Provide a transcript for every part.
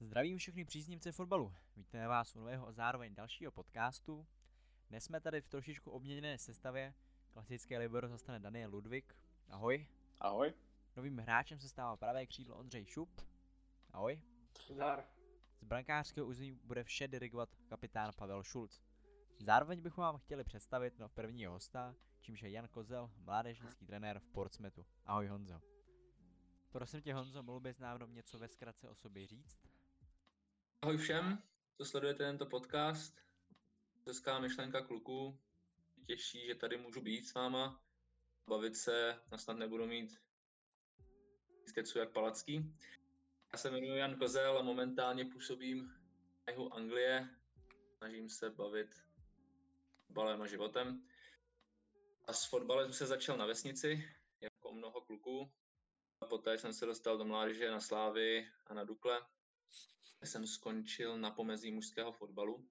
Zdravím všechny příznivce fotbalu. Vítáme vás u nového a zároveň dalšího podcastu. Dnes jsme tady v trošičku obměněné sestavě. Klasické libero zastane Daniel Ludvík. Ahoj. Ahoj. Novým hráčem se stává pravé křídlo Ondřej Šup. Ahoj. Zdar. Z brankářského území bude vše dirigovat kapitán Pavel Šulc. Zároveň bychom vám chtěli představit no prvního hosta, čímž je Jan Kozel, mládežnický trenér v Portsmetu. Ahoj Honzo. Prosím tě Honzo, mohl bys nám něco ve zkratce o sobě říct? Ahoj všem, co sledujete tento podcast. Hezká myšlenka kluků. Těší, že tady můžu být s váma, bavit se, a snad nebudu mít skecu jak Palacký. Já se jmenuji Jan Kozel a momentálně působím na jihu Anglie. Snažím se bavit fotbalem a životem. A s fotbalem jsem se začal na vesnici, jako mnoho kluků. A poté jsem se dostal do mládeže na Slávy a na Dukle jsem skončil na pomezí mužského fotbalu.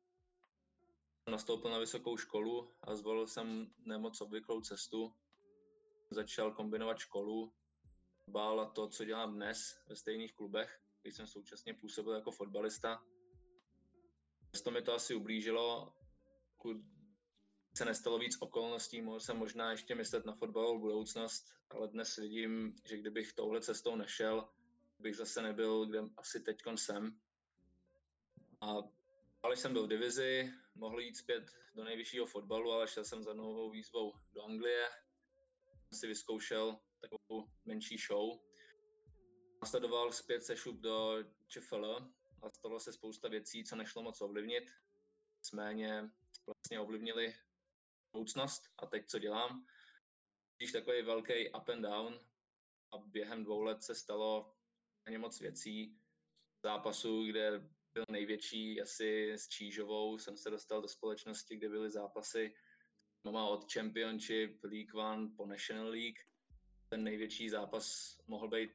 Nastoupil na vysokou školu a zvolil jsem nemoc obvyklou cestu. Začal kombinovat školu, bál a to, co dělám dnes ve stejných klubech, když jsem současně působil jako fotbalista. Přesto mi to asi ublížilo, pokud se nestalo víc okolností, mohl jsem možná ještě myslet na fotbalovou budoucnost, ale dnes vidím, že kdybych touhle cestou nešel, bych zase nebyl, kde asi teď jsem. A ale jsem byl v divizi, mohl jít zpět do nejvyššího fotbalu, ale šel jsem za novou výzvou do Anglie. Si vyzkoušel takovou menší show. Nasledoval zpět sešup do ČFL a stalo se spousta věcí, co nešlo moc ovlivnit. Nicméně vlastně ovlivnili budoucnost a teď co dělám. Když takový velký up and down a během dvou let se stalo ně moc věcí. Zápasů, kde byl největší asi s Čížovou, jsem se dostal do společnosti, kde byly zápasy Mama od Championship, League One po National League. Ten největší zápas mohl být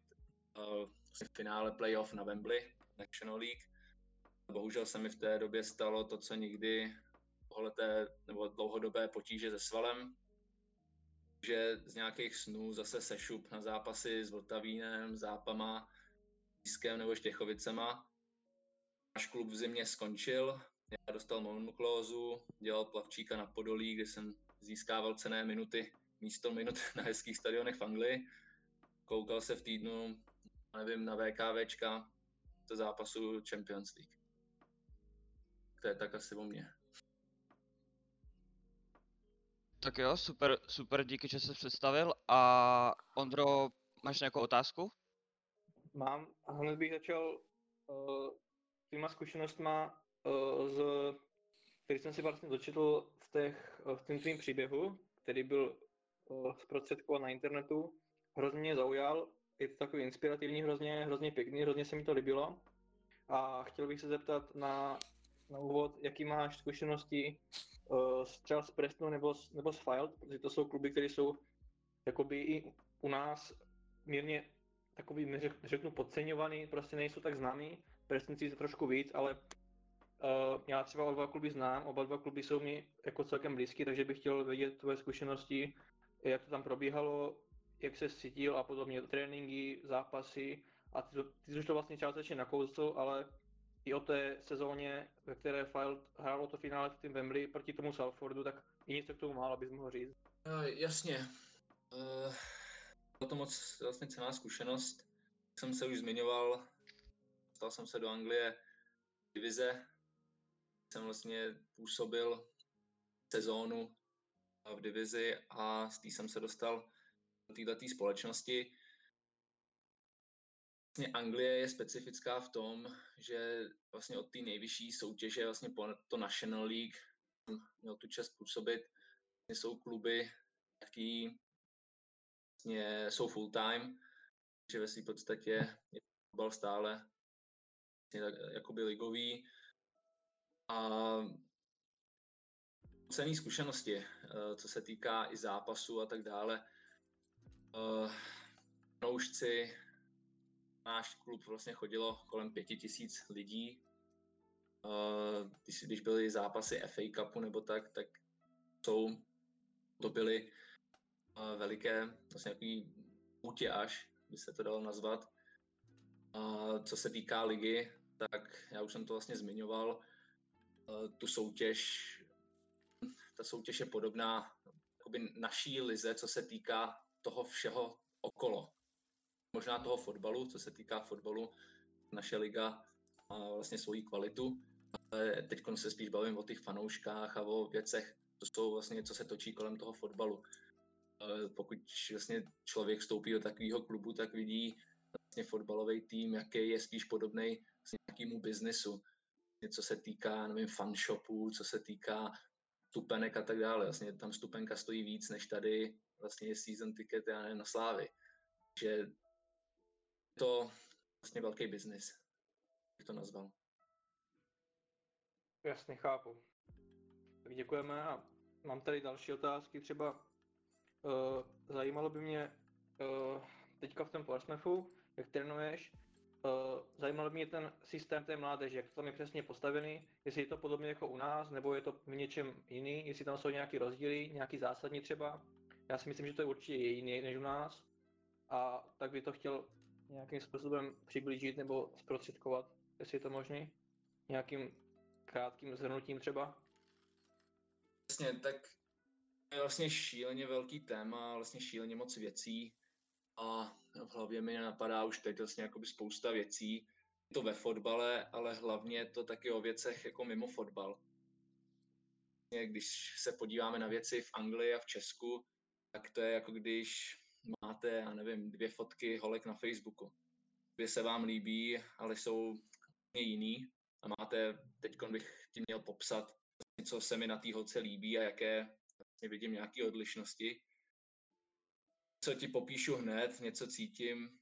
uh, v finále playoff na Wembley, National League. Bohužel se mi v té době stalo to, co nikdy tohleté nebo dlouhodobé potíže se svalem, že z nějakých snů zase sešup na zápasy s Vltavínem, Zápama, Pískem nebo Štěchovicema. Náš klub v zimě skončil, já dostal mononuklózu, dělal plavčíka na Podolí, kde jsem získával cené minuty, místo minut na hezkých stadionech v Anglii. Koukal se v týdnu, nevím, na VKVčka, to zápasu Champions League. To je tak asi o mě. Tak jo, super, super, díky, že jsi představil. A Ondro, máš nějakou otázku? Mám. A hned bych začal uh, těma zkušenostma, uh, z, který jsem si vlastně dočetl v, těch, uh, v tom tvým příběhu, který byl uh, zprostředkován na internetu. Hrozně mě zaujal, je to takový inspirativní, hrozně, hrozně pěkný, hrozně se mi to líbilo. A chtěl bych se zeptat na, na úvod, jaký máš zkušenosti uh, třeba z Prestonu nebo, nebo z Field, protože to jsou kluby, které jsou jakoby i u nás mírně takový, řeknu, podceňovaný, prostě nejsou tak známý, Prestonci se trošku víc, ale uh, já třeba oba kluby znám, oba dva kluby jsou mi jako celkem blízky, takže bych chtěl vědět tvoje zkušenosti, jak to tam probíhalo, jak se cítil a podobně, tréninky, zápasy a ty, ty jsi to vlastně částečně nakousl, ale i o té sezóně, ve které File hrálo to finále v tým Wembley proti tomu Salfordu, tak i něco k tomu málo bys mohl říct. Uh, jasně. Uh, bylo to moc vlastně cená zkušenost. Jsem se už zmiňoval, dostal jsem se do Anglie divize, jsem vlastně působil sezónu v divizi a z té jsem se dostal do této společnosti. Vlastně Anglie je specifická v tom, že vlastně od té nejvyšší soutěže vlastně po to National League měl tu čest působit. Vlastně jsou kluby, jaký vlastně jsou full time, že ve své podstatě je fotbal stále vlastně jakoby ligový. A cený zkušenosti, eh, co se týká i zápasu a tak dále. Eh, náš klub vlastně chodilo kolem pěti tisíc lidí. Eh, když, když byly zápasy FA Cupu nebo tak, tak jsou, to byly veliké, vlastně jaký útě až, by se to dalo nazvat. A co se týká ligy, tak já už jsem to vlastně zmiňoval, tu soutěž, ta soutěž je podobná jakoby naší lize, co se týká toho všeho okolo. Možná toho fotbalu, co se týká fotbalu, naše liga má vlastně svoji kvalitu, ale teď se spíš bavím o těch fanouškách a o věcech, to jsou vlastně, co se točí kolem toho fotbalu. Pokud vlastně člověk vstoupí do takového klubu, tak vidí vlastně fotbalový tým, jaký je spíš podobný vlastně nějakému biznesu. Co se týká, nevím, fanshopů, co se týká stupenek a tak dále. Vlastně tam stupenka stojí víc, než tady vlastně je season ticket, já nevím, na Slávy. Je to vlastně velký biznis, bych to nazval. Jasně, chápu. Tak děkujeme a mám tady další otázky. Třeba uh, zajímalo by mě uh, teďka v tom Portsmouthu, jak trénuješ, uh, zajímalo by mě ten systém té mládeže, jak to tam je přesně postavený, jestli je to podobně jako u nás, nebo je to v něčem jiný, jestli tam jsou nějaké rozdíly, nějaký zásadní třeba. Já si myslím, že to je určitě jiný než u nás. A tak by to chtěl nějakým způsobem přiblížit nebo zprostředkovat, jestli je to možné, nějakým krátkým zhrnutím třeba. Jasně, tak je vlastně šíleně velký téma, vlastně šíleně moc věcí a v hlavě mi napadá už teď vlastně jakoby spousta věcí. Je to ve fotbale, ale hlavně to taky o věcech jako mimo fotbal. Když se podíváme na věci v Anglii a v Česku, tak to je jako když máte, já nevím, dvě fotky holek na Facebooku. Dvě se vám líbí, ale jsou jiný a máte, teď bych ti měl popsat, co se mi na té holce líbí a jaké vlastně vidím nějaké odlišnosti. Co ti popíšu hned, něco cítím,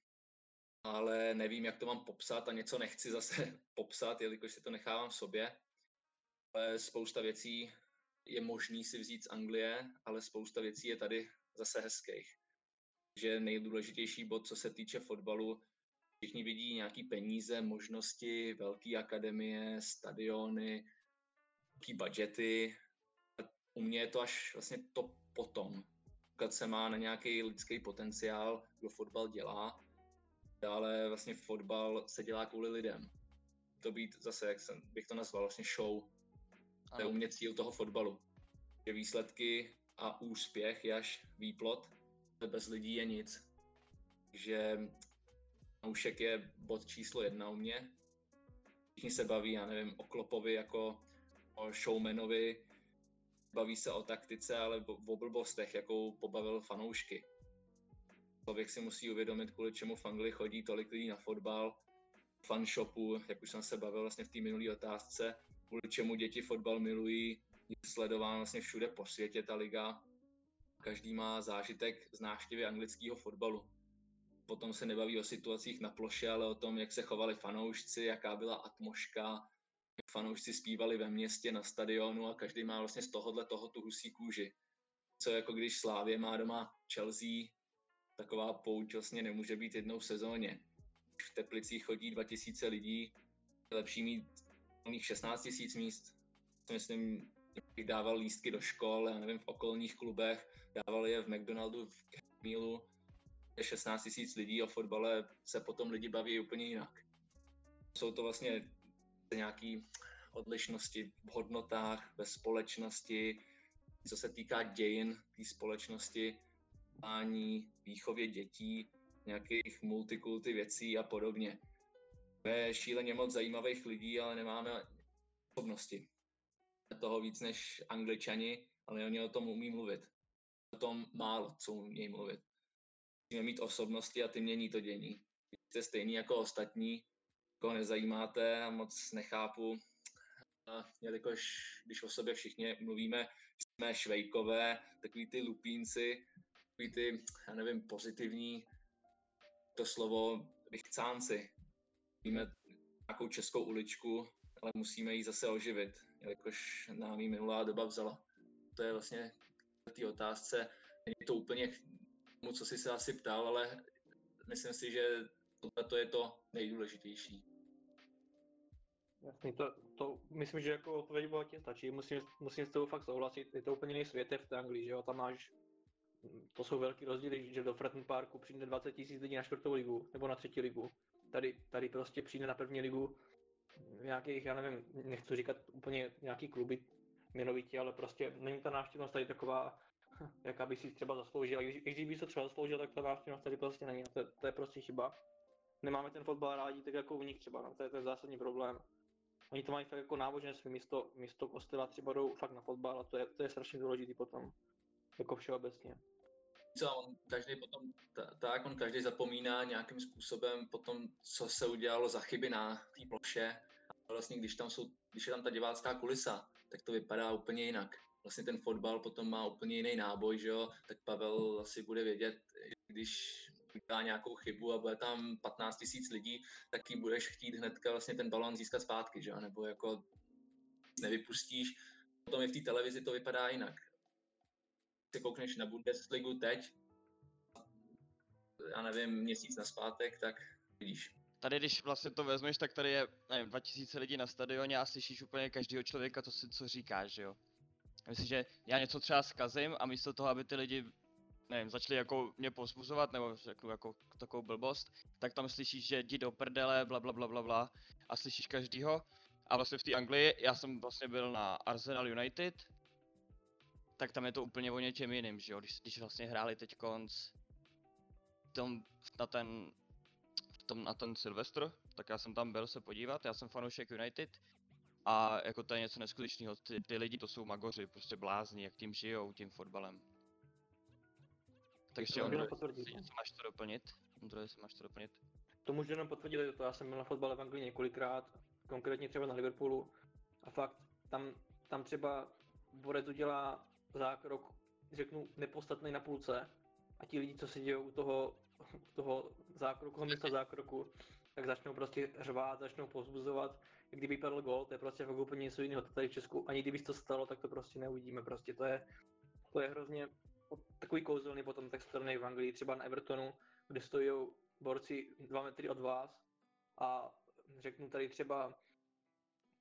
ale nevím, jak to mám popsat a něco nechci zase popsat, jelikož si to nechávám v sobě. Ale spousta věcí je možný si vzít z Anglie, ale spousta věcí je tady zase hezkých. Že nejdůležitější bod, co se týče fotbalu, všichni vidí nějaký peníze, možnosti, velké akademie, stadiony, velký budgety. U mě je to až vlastně to potom. Pokud se má na nějaký lidský potenciál, kdo fotbal dělá, ale vlastně fotbal se dělá kvůli lidem. To být zase, jak jsem, bych to nazval, vlastně show. To je u mě cíl toho fotbalu. Že výsledky a úspěch je až výplot, ale bez lidí je nic. Takže Oušek je bod číslo jedna u mě. Všichni se baví, já nevím, o Klopovi jako o showmanovi, baví se o taktice, ale o blbostech, jakou pobavil fanoušky. Člověk si musí uvědomit, kvůli čemu v Anglii chodí tolik lidí na fotbal, fanshopu, jak už jsem se bavil vlastně v té minulé otázce, kvůli čemu děti fotbal milují, je sledován vlastně všude po světě ta liga. Každý má zážitek z návštěvy anglického fotbalu potom se nebaví o situacích na ploše, ale o tom, jak se chovali fanoušci, jaká byla atmoška, jak fanoušci zpívali ve městě, na stadionu a každý má vlastně z tohohle toho tu husí kůži. Co jako když Slávě má doma Chelsea, taková pouť vlastně nemůže být jednou v sezóně. V Teplicích chodí 2000 lidí, je lepší mít plných 16 tisíc míst. Myslím, bych dával lístky do škol, já nevím, v okolních klubech, dával je v McDonaldu, v Mílu, 16 tisíc lidí o fotbale se potom lidi baví úplně jinak. Jsou to vlastně nějaké odlišnosti v hodnotách, ve společnosti, co se týká dějin té společnosti,ání, výchově dětí, nějakých multikulty věcí a podobně. Je šíleně moc zajímavých lidí, ale nemáme osobnosti. Toho víc než angličani, ale oni o tom umí mluvit. O tom málo, co umí mluvit musíme mít osobnosti a ty mění to dění. Jste stejný jako ostatní, koho nezajímáte a moc nechápu, jelikož když o sobě všichni mluvíme, jsme švejkové, takový ty lupínci, takový ty, já nevím, pozitivní, to slovo vychcánci. Víme nějakou českou uličku, ale musíme ji zase oživit, jelikož nám ji minulá doba vzala. To je vlastně té otázce. Není to úplně tomu, co jsi se asi ptal, ale myslím si, že tohle je to nejdůležitější. Jasně, to, to myslím, že jako odpověď bohatě stačí, musím, musím s tebou fakt souhlasit, je to úplně jiný svět v té Anglii, že jo, tam máš, to jsou velký rozdíly, že do Fratton Parku přijde 20 tisíc lidí na čtvrtou ligu, nebo na třetí ligu, tady, tady prostě přijde na první ligu nějakých, já nevím, nechci říkat úplně nějaký kluby jmenovitě, ale prostě není ta návštěvnost tady taková, jaká by si třeba zasloužila. I když, by se třeba zasloužila, tak ta návštěvnost tady prostě není. To, to je prostě chyba. Nemáme ten fotbal rádi, tak jako u nich třeba, no, to je ten zásadní problém. Oni to mají fakt jako náboženství, místo, místo kostela třeba jdou fakt na fotbal a to je, to je strašně důležitý potom, jako všeobecně. co on každý potom, ta- tak on každý zapomíná nějakým způsobem potom, co se udělalo za chyby na té ploše. A vlastně když tam jsou, když je tam ta divácká kulisa, tak to vypadá úplně jinak. Vlastně ten fotbal potom má úplně jiný náboj, že jo, tak Pavel asi bude vědět, když udělá nějakou chybu a bude tam 15 tisíc lidí, tak ji budeš chtít hnedka vlastně ten balon získat zpátky, že nebo jako nevypustíš. Potom i v té televizi to vypadá jinak si koukneš na Bundesligu teď, já nevím, měsíc na zpátek, tak vidíš. Tady, když vlastně to vezmeš, tak tady je, nevím, 2000 lidí na stadioně a slyšíš úplně každého člověka, to si, co říkáš, že jo. Myslím, že já něco třeba zkazím a místo toho, aby ty lidi, nevím, začali jako mě pozbuzovat, nebo řeknu jako takovou blbost, tak tam slyšíš, že jdi do prdele, bla bla bla bla bla a slyšíš každýho. A vlastně v té Anglii, já jsem vlastně byl na Arsenal United, tak tam je to úplně o něčem jiným, že jo, když, když vlastně hráli teď konc tom, na ten, v tom, na ten Silvestr, tak já jsem tam byl se podívat, já jsem fanoušek United a jako to je něco neskutečného, ty, ty lidi to jsou magoři, prostě blázni, jak tím žijou, tím fotbalem. Takže To můžu potvrdit, no. něco máš to doplnit? Ondro, jestli máš to doplnit? To můžu jenom potvrdit, to já jsem byl na fotbale v Anglii několikrát, konkrétně třeba na Liverpoolu a fakt tam, tam třeba borec udělá zákrok, řeknu, nepodstatný na půlce a ti lidi, co se dějou u toho, u toho zákroku, místa zákroku, tak začnou prostě řvát, začnou pozbuzovat, kdyby padl gol, to je prostě fakt úplně něco jiného, to tady v Česku, ani kdyby se to stalo, tak to prostě neuvidíme, prostě to je, to je hrozně takový kouzelný potom tak strany v Anglii, třeba na Evertonu, kde stojí borci dva metry od vás a řeknu tady třeba,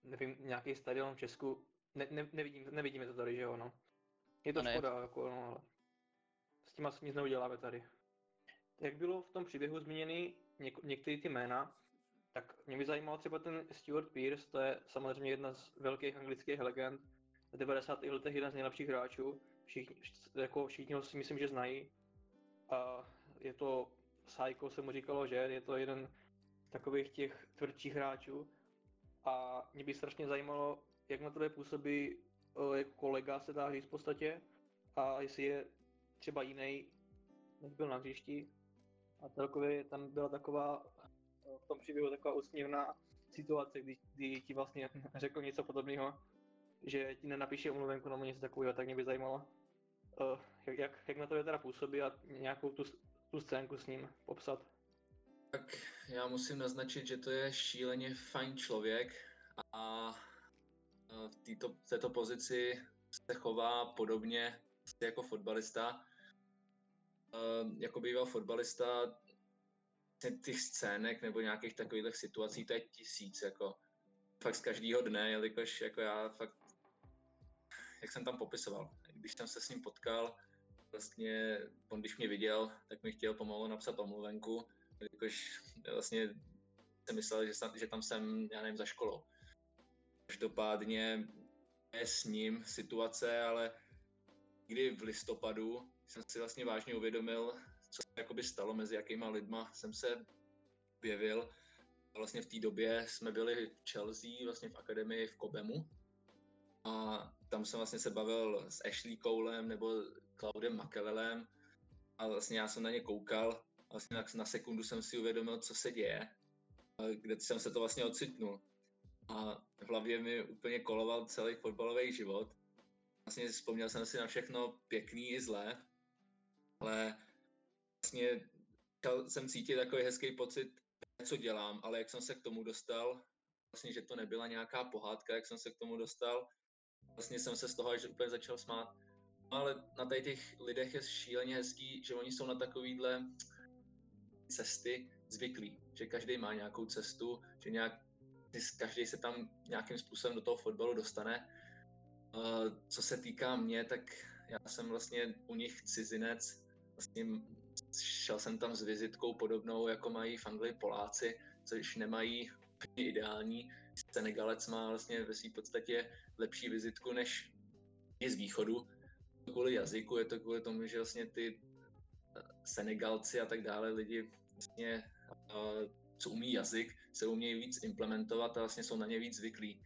nevím, nějaký stadion v Česku, ne, ne, nevidím, nevidíme to tady, že jo, no. Je to No škoda, jako, no, ale s tím asi nic neuděláme tady. Jak bylo v tom příběhu zmíněny něk- některé ty jména, tak mě by zajímal třeba ten Stuart Pearce, to je samozřejmě jedna z velkých anglických legend, v 90. letech jeden z nejlepších hráčů, všichni, jako všichni ho si myslím, že znají. A je to Psycho se mu říkalo, že je to jeden z takových těch tvrdších hráčů. A mě by strašně zajímalo, jak na tebe působí eh, jako kolega, se dá říct v podstatě, a jestli je třeba jiný, než byl na hřišti. A celkově tam byla taková, eh, v tom příběhu taková úsměvná situace, kdy, kdy ti vlastně řekl něco podobného, že ti nenapíše omluvenku nebo něco takového, tak mě by zajímalo, uh, jak, jak, jak na to teda působí a nějakou tu, tu scénku s ním popsat. Tak já musím naznačit, že to je šíleně fajn člověk a a v této, této pozici se chová podobně jako fotbalista. Ehm, Jako býval fotbalista, těch scének nebo nějakých takových situací, to je tisíc, jako fakt z každého dne, jelikož jako já fakt, jak jsem tam popisoval, když jsem se s ním potkal, vlastně on když mě viděl, tak mi chtěl pomalu napsat omluvenku, jakož vlastně jsem myslel, že, že tam jsem, já nevím, za školou. Každopádně je s ním situace, ale kdy v listopadu jsem si vlastně vážně uvědomil, co se jakoby stalo, mezi jakýma lidma jsem se objevil. Vlastně v té době jsme byli v Chelsea, vlastně v akademii v Kobemu. A tam jsem vlastně se bavil s Ashley Coulem nebo Claudem Makelelem. A vlastně já jsem na ně koukal a vlastně na, sekundu jsem si uvědomil, co se děje, kde jsem se to vlastně ocitnul. A v hlavě mi úplně koloval celý fotbalový život. Vlastně vzpomněl jsem si na všechno pěkný i zlé, ale vlastně jsem cítit takový hezký pocit, co dělám, ale jak jsem se k tomu dostal, vlastně, že to nebyla nějaká pohádka, jak jsem se k tomu dostal, vlastně jsem se z toho až úplně začal smát. Ale na tady těch lidech je šíleně hezký, že oni jsou na takovýhle cesty zvyklí, že každý má nějakou cestu, že nějak, každý se tam nějakým způsobem do toho fotbalu dostane. Co se týká mě, tak já jsem vlastně u nich cizinec, vlastně šel jsem tam s vizitkou podobnou, jako mají v Anglii Poláci, což nemají ideální, Senegalec má vlastně ve své podstatě lepší vizitku než je z východu. Kvůli jazyku, je to kvůli tomu, že vlastně ty eh, Senegalci a tak dále lidi vlastně, uh, co umí jazyk, se umějí víc implementovat a vlastně jsou na ně víc zvyklí.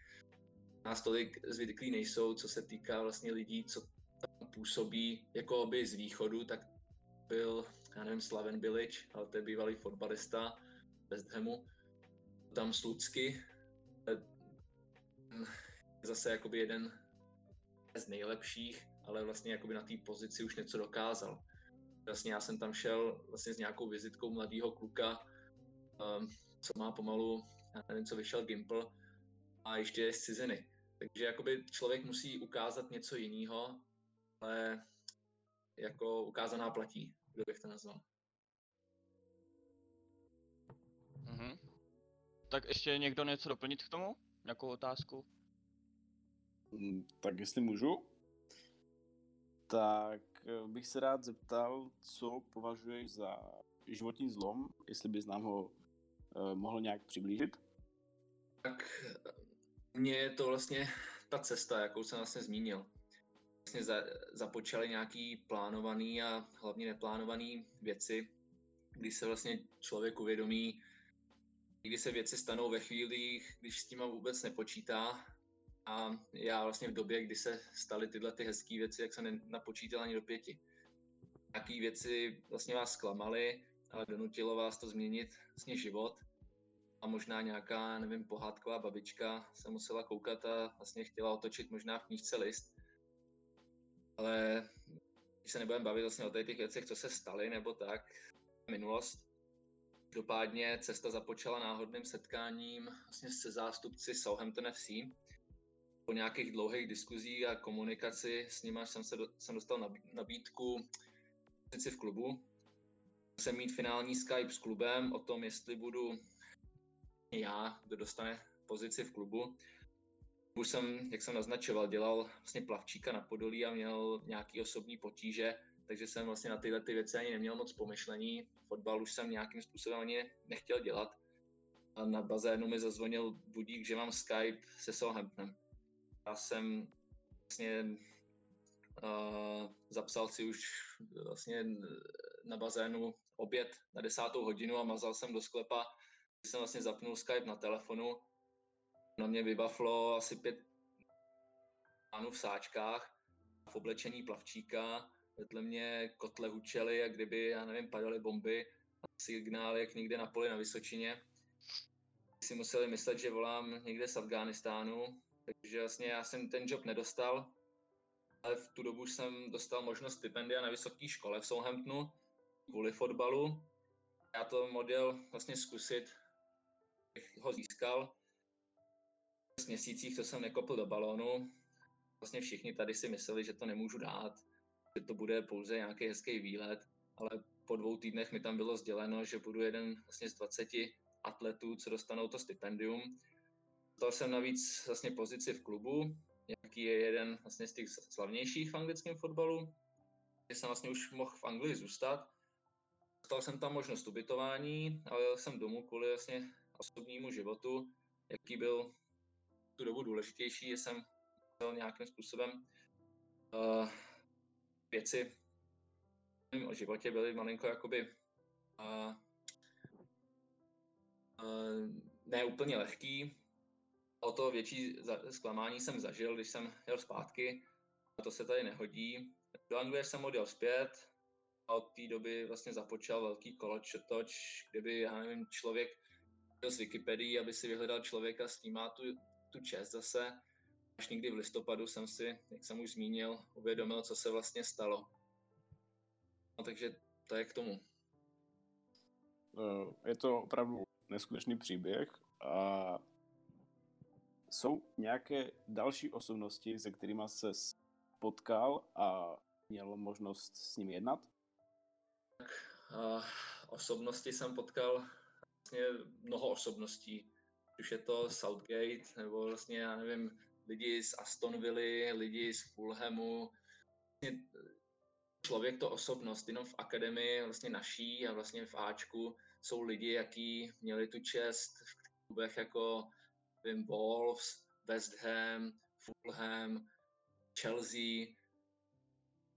Nás tolik zvyklí nejsou, co se týká vlastně lidí, co tam působí jako by z východu, tak byl, já nevím, Slaven Bilic, ale to je bývalý fotbalista West Hamu. Tam Slucky, zase jakoby jeden z nejlepších, ale vlastně jakoby na té pozici už něco dokázal. Vlastně já jsem tam šel vlastně s nějakou vizitkou mladého kluka, um, co má pomalu, já nevím, co vyšel Gimple, a ještě je z ciziny. Takže jakoby člověk musí ukázat něco jiného, ale jako ukázaná platí, kdo bych to nazval. Mhm. Tak ještě někdo něco doplnit k tomu? Nějakou otázku? Mm, Tak jestli můžu, tak eh, bych se rád zeptal, co považuješ za životní zlom, jestli bys nám ho eh, mohl nějak přiblížit. Tak mně je to vlastně ta cesta, jakou jsem vlastně zmínil. Vlastně za, započaly nějaký plánovaný a hlavně neplánovaný věci, kdy se vlastně člověk uvědomí, kdy se věci stanou ve chvílích, když s tím vůbec nepočítá. A já vlastně v době, kdy se staly tyhle ty hezké věci, jak jsem nenapočítal ani do pěti. Nějaké věci vlastně vás zklamaly, ale donutilo vás to změnit vlastně život a možná nějaká, nevím, pohádková babička se musela koukat a vlastně chtěla otočit možná v knížce list. Ale když se nebudeme bavit vlastně o těch věcech, co se staly nebo tak, minulost. Dopádně cesta započala náhodným setkáním vlastně se zástupci Southampton FC. Po nějakých dlouhých diskuzích a komunikaci s nimi jsem, se do, jsem dostal nabí- nabídku v klubu. Jsem mít finální Skype s klubem o tom, jestli budu já, kdo dostane pozici v klubu. Už jsem, jak jsem naznačoval, dělal vlastně plavčíka na Podolí a měl nějaký osobní potíže, takže jsem vlastně na tyhle ty věci ani neměl moc pomyšlení. Fotbal už jsem nějakým způsobem ani nechtěl dělat. A na bazénu mi zazvonil budík, že mám Skype se Southamptonem. Já jsem vlastně uh, zapsal si už vlastně na bazénu oběd na desátou hodinu a mazal jsem do sklepa jsem vlastně zapnul Skype na telefonu, na mě vybavlo asi pět pánů v sáčkách, v oblečení plavčíka, vedle mě kotle hučely, jak kdyby, já nevím, padaly bomby, signály, jak někde na poli na Vysočině. Si museli myslet, že volám někde z Afghánistánu, takže vlastně já jsem ten job nedostal, ale v tu dobu jsem dostal možnost stipendia na vysoké škole v Southamptonu kvůli fotbalu. Já to model vlastně zkusit ho získal. V měsících, co jsem nekopl do balónu, vlastně všichni tady si mysleli, že to nemůžu dát, že to bude pouze nějaký hezký výlet, ale po dvou týdnech mi tam bylo sděleno, že budu jeden vlastně z 20 atletů, co dostanou to stipendium. Dostal jsem navíc vlastně pozici v klubu, jaký je jeden vlastně z těch slavnějších v anglickém fotbalu, kde jsem vlastně už mohl v Anglii zůstat. Dostal jsem tam možnost ubytování, ale jel jsem domů kvůli vlastně osobnímu životu, jaký byl tu dobu důležitější, jsem musel nějakým způsobem uh, věci o životě byly malinko jakoby uh, uh, ne úplně lehký. O to větší zklamání jsem zažil, když jsem jel zpátky. A to se tady nehodí. Do Anglie jsem odjel zpět a od té doby vlastně započal velký kolotoč, kdyby, já nevím, člověk z Wikipedii, aby si vyhledal člověka, s tím má tu, tu čest zase. Až někdy v listopadu jsem si, jak jsem už zmínil, uvědomil, co se vlastně stalo. No takže to je k tomu. Eh, Je to opravdu neskutečný příběh a jsou nějaké další osobnosti, se kterými se potkal a měl možnost s nimi jednat? Uh, osobnosti jsem potkal vlastně mnoho osobností. Už je to Southgate, nebo vlastně, já nevím, lidi z Aston Villa, lidi z Fulhamu. Vlastně člověk to osobnost, jenom v akademii vlastně naší a vlastně v Ačku jsou lidi, jaký měli tu čest v klubech jako vím, Wolves, West Ham, Fulham, Chelsea.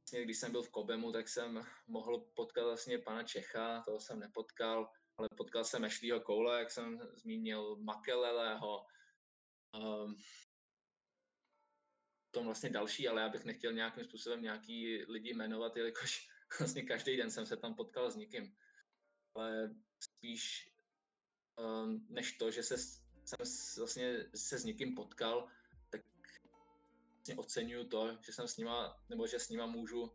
Vlastně, když jsem byl v Kobemu, tak jsem mohl potkat vlastně pana Čecha, toho jsem nepotkal, ale potkal jsem Ashleyho Koule, jak jsem zmínil, Makeleleho, um, tom vlastně další, ale já bych nechtěl nějakým způsobem nějaký lidi jmenovat, jelikož vlastně každý den jsem se tam potkal s někým. Ale spíš um, než to, že se, jsem vlastně se s někým potkal, tak vlastně oceňuju to, že jsem s nima, nebo že s nima můžu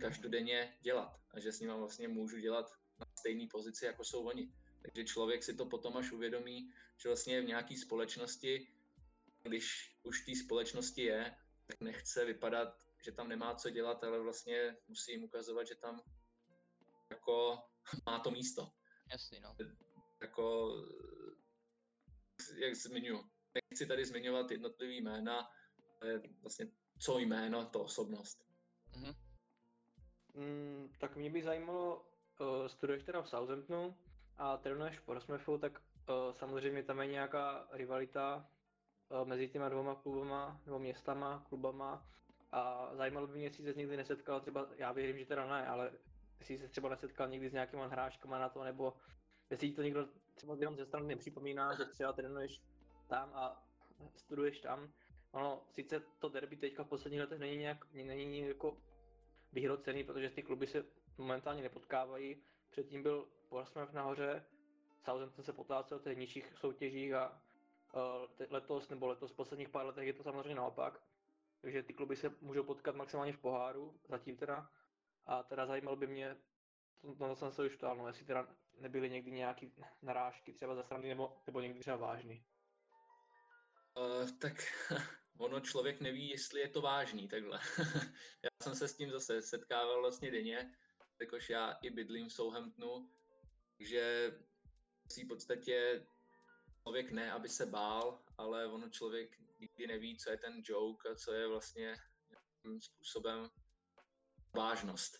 každodenně dělat a že s nima vlastně můžu dělat na stejné pozici, jako jsou oni. Takže člověk si to potom až uvědomí, že vlastně v nějaké společnosti, když už v té společnosti je, tak nechce vypadat, že tam nemá co dělat, ale vlastně musí jim ukazovat, že tam jako má to místo. Jasný, no. Jako, jak zmiňuji, nechci tady zmiňovat jednotlivý jména, ale vlastně co jméno, to osobnost. Mm, tak mě by zajímalo, uh, studuješ teda v Southamptonu a trénuješ v Portsmouthu, tak uh, samozřejmě tam je nějaká rivalita mezi těma dvoma klubama, nebo městama, klubama a zajímalo by mě, jestli se někdy nesetkal, třeba, já věřím, že teda ne, ale jestli se třeba nesetkal někdy s nějakýma hráčkama na to, nebo jestli to někdo třeba jenom ze strany nepřipomíná, že třeba trénuješ tam a studuješ tam. Ono, sice to derby teďka v posledních letech není nějak, není jako vyhrocený, protože ty kluby se momentálně nepotkávají. Předtím byl Portsmouth nahoře, Southampton se potlácel v těch nižších soutěžích a letos, nebo letos v posledních pár letech je to samozřejmě naopak. Takže ty kluby se můžou potkat maximálně v poháru, zatím teda. A teda zajímalo by mě, to, to jsem se už ptal, no, jestli teda nebyly někdy nějaký narážky třeba ze strany, nebo, nebo někdy třeba vážný. Uh, tak ono člověk neví, jestli je to vážný takhle. já jsem se s tím zase setkával vlastně denně, jakož já i bydlím v Southamptonu, takže v podstatě člověk ne, aby se bál, ale ono člověk nikdy neví, co je ten joke a co je vlastně nějakým způsobem vážnost.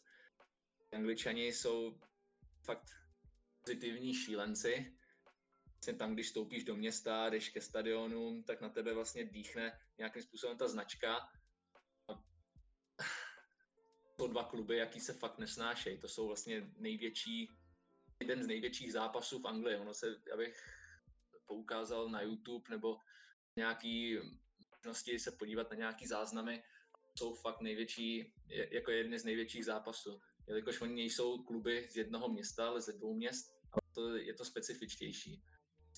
Angličani jsou fakt pozitivní šílenci, vlastně tam, když stoupíš do města, jdeš ke stadionu, tak na tebe vlastně dýchne nějakým způsobem ta značka. Jsou dva kluby, jaký se fakt nesnášejí. To jsou vlastně největší, jeden z největších zápasů v Anglii. Ono se, abych poukázal na YouTube nebo nějaký možnosti se podívat na nějaký záznamy, jsou fakt největší, jako jedny z největších zápasů. Jelikož oni nejsou kluby z jednoho města, ale ze dvou měst, a to je to specifičtější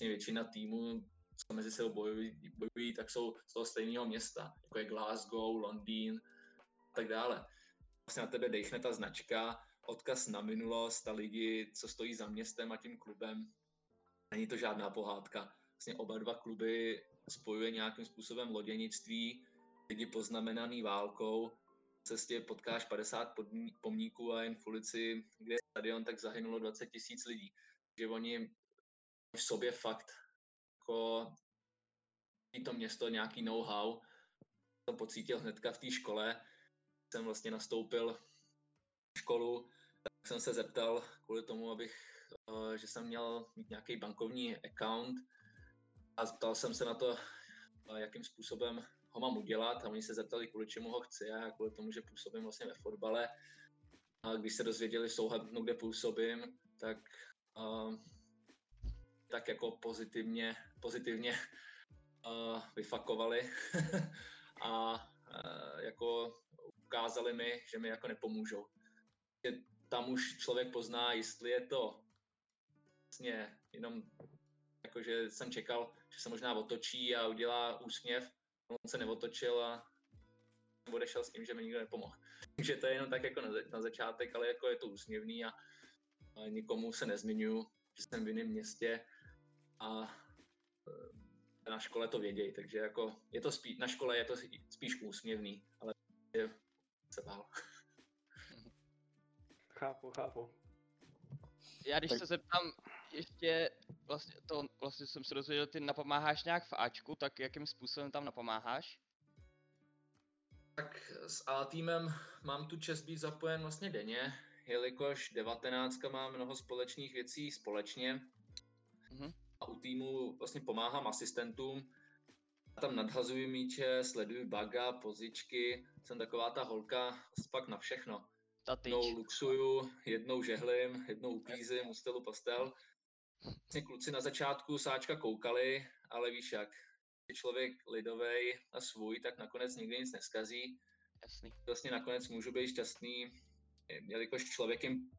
vlastně většina týmů, co mezi sebou bojují, bojují, tak jsou z toho stejného města, jako je Glasgow, Londýn a tak dále. Vlastně na tebe dechne ta značka, odkaz na minulost a lidi, co stojí za městem a tím klubem. Není to žádná pohádka. Vlastně oba dva kluby spojuje nějakým způsobem loděnictví, lidi poznamenaný válkou. V cestě potkáš 50 podmí- pomníků a jen v ulici, kde je stadion, tak zahynulo 20 tisíc lidí. Takže oni v sobě fakt jako to město nějaký know-how. To pocítil hnedka v té škole. Jsem vlastně nastoupil školu, tak jsem se zeptal kvůli tomu, abych, že jsem měl nějaký bankovní account a zeptal jsem se na to, eh, jakým způsobem ho mám udělat a oni se zeptali, kvůli čemu ho chci a kvůli tomu, že působím vlastně ve fotbale. A když se dozvěděli v Southamptonu, kde působím, tak uh, tak jako pozitivně, pozitivně uh, vyfakovali a uh, jako ukázali mi, že mi jako nepomůžou. Tam už člověk pozná, jestli je to vlastně jenom jako, že jsem čekal, že se možná otočí a udělá úsměv, on se neotočil a odešel s tím, že mi nikdo nepomohl. Takže to je jenom tak jako na, za- na začátek, ale jako je to úsměvný a, a nikomu se nezmiňuju, že jsem v jiném městě a e, na škole to vědějí, takže jako je to spíš, na škole je to spíš úsměvný, ale je se bál. Chápu, chápu. Já když Tak- se zeptám ještě, vlastně, to, vlastně jsem se dozvěděl, ty napomáháš nějak v Ačku, tak jakým způsobem tam napomáháš? Tak s A týmem mám tu čest být zapojen vlastně denně, jelikož 19 má mnoho společných věcí společně Mhm. a u týmu vlastně pomáhám asistentům, tam nadhazuji míče, sleduji baga, pozičky, jsem taková ta holka, pak na všechno. Jednou luxuju, jednou žehlím, jednou uklízím, u stylu pastel. Vlastně kluci na začátku sáčka koukali, ale víš jak, je člověk lidovej a svůj, tak nakonec nikdy nic neskazí. Jasný. Vlastně nakonec můžu být šťastný, jelikož člověk jim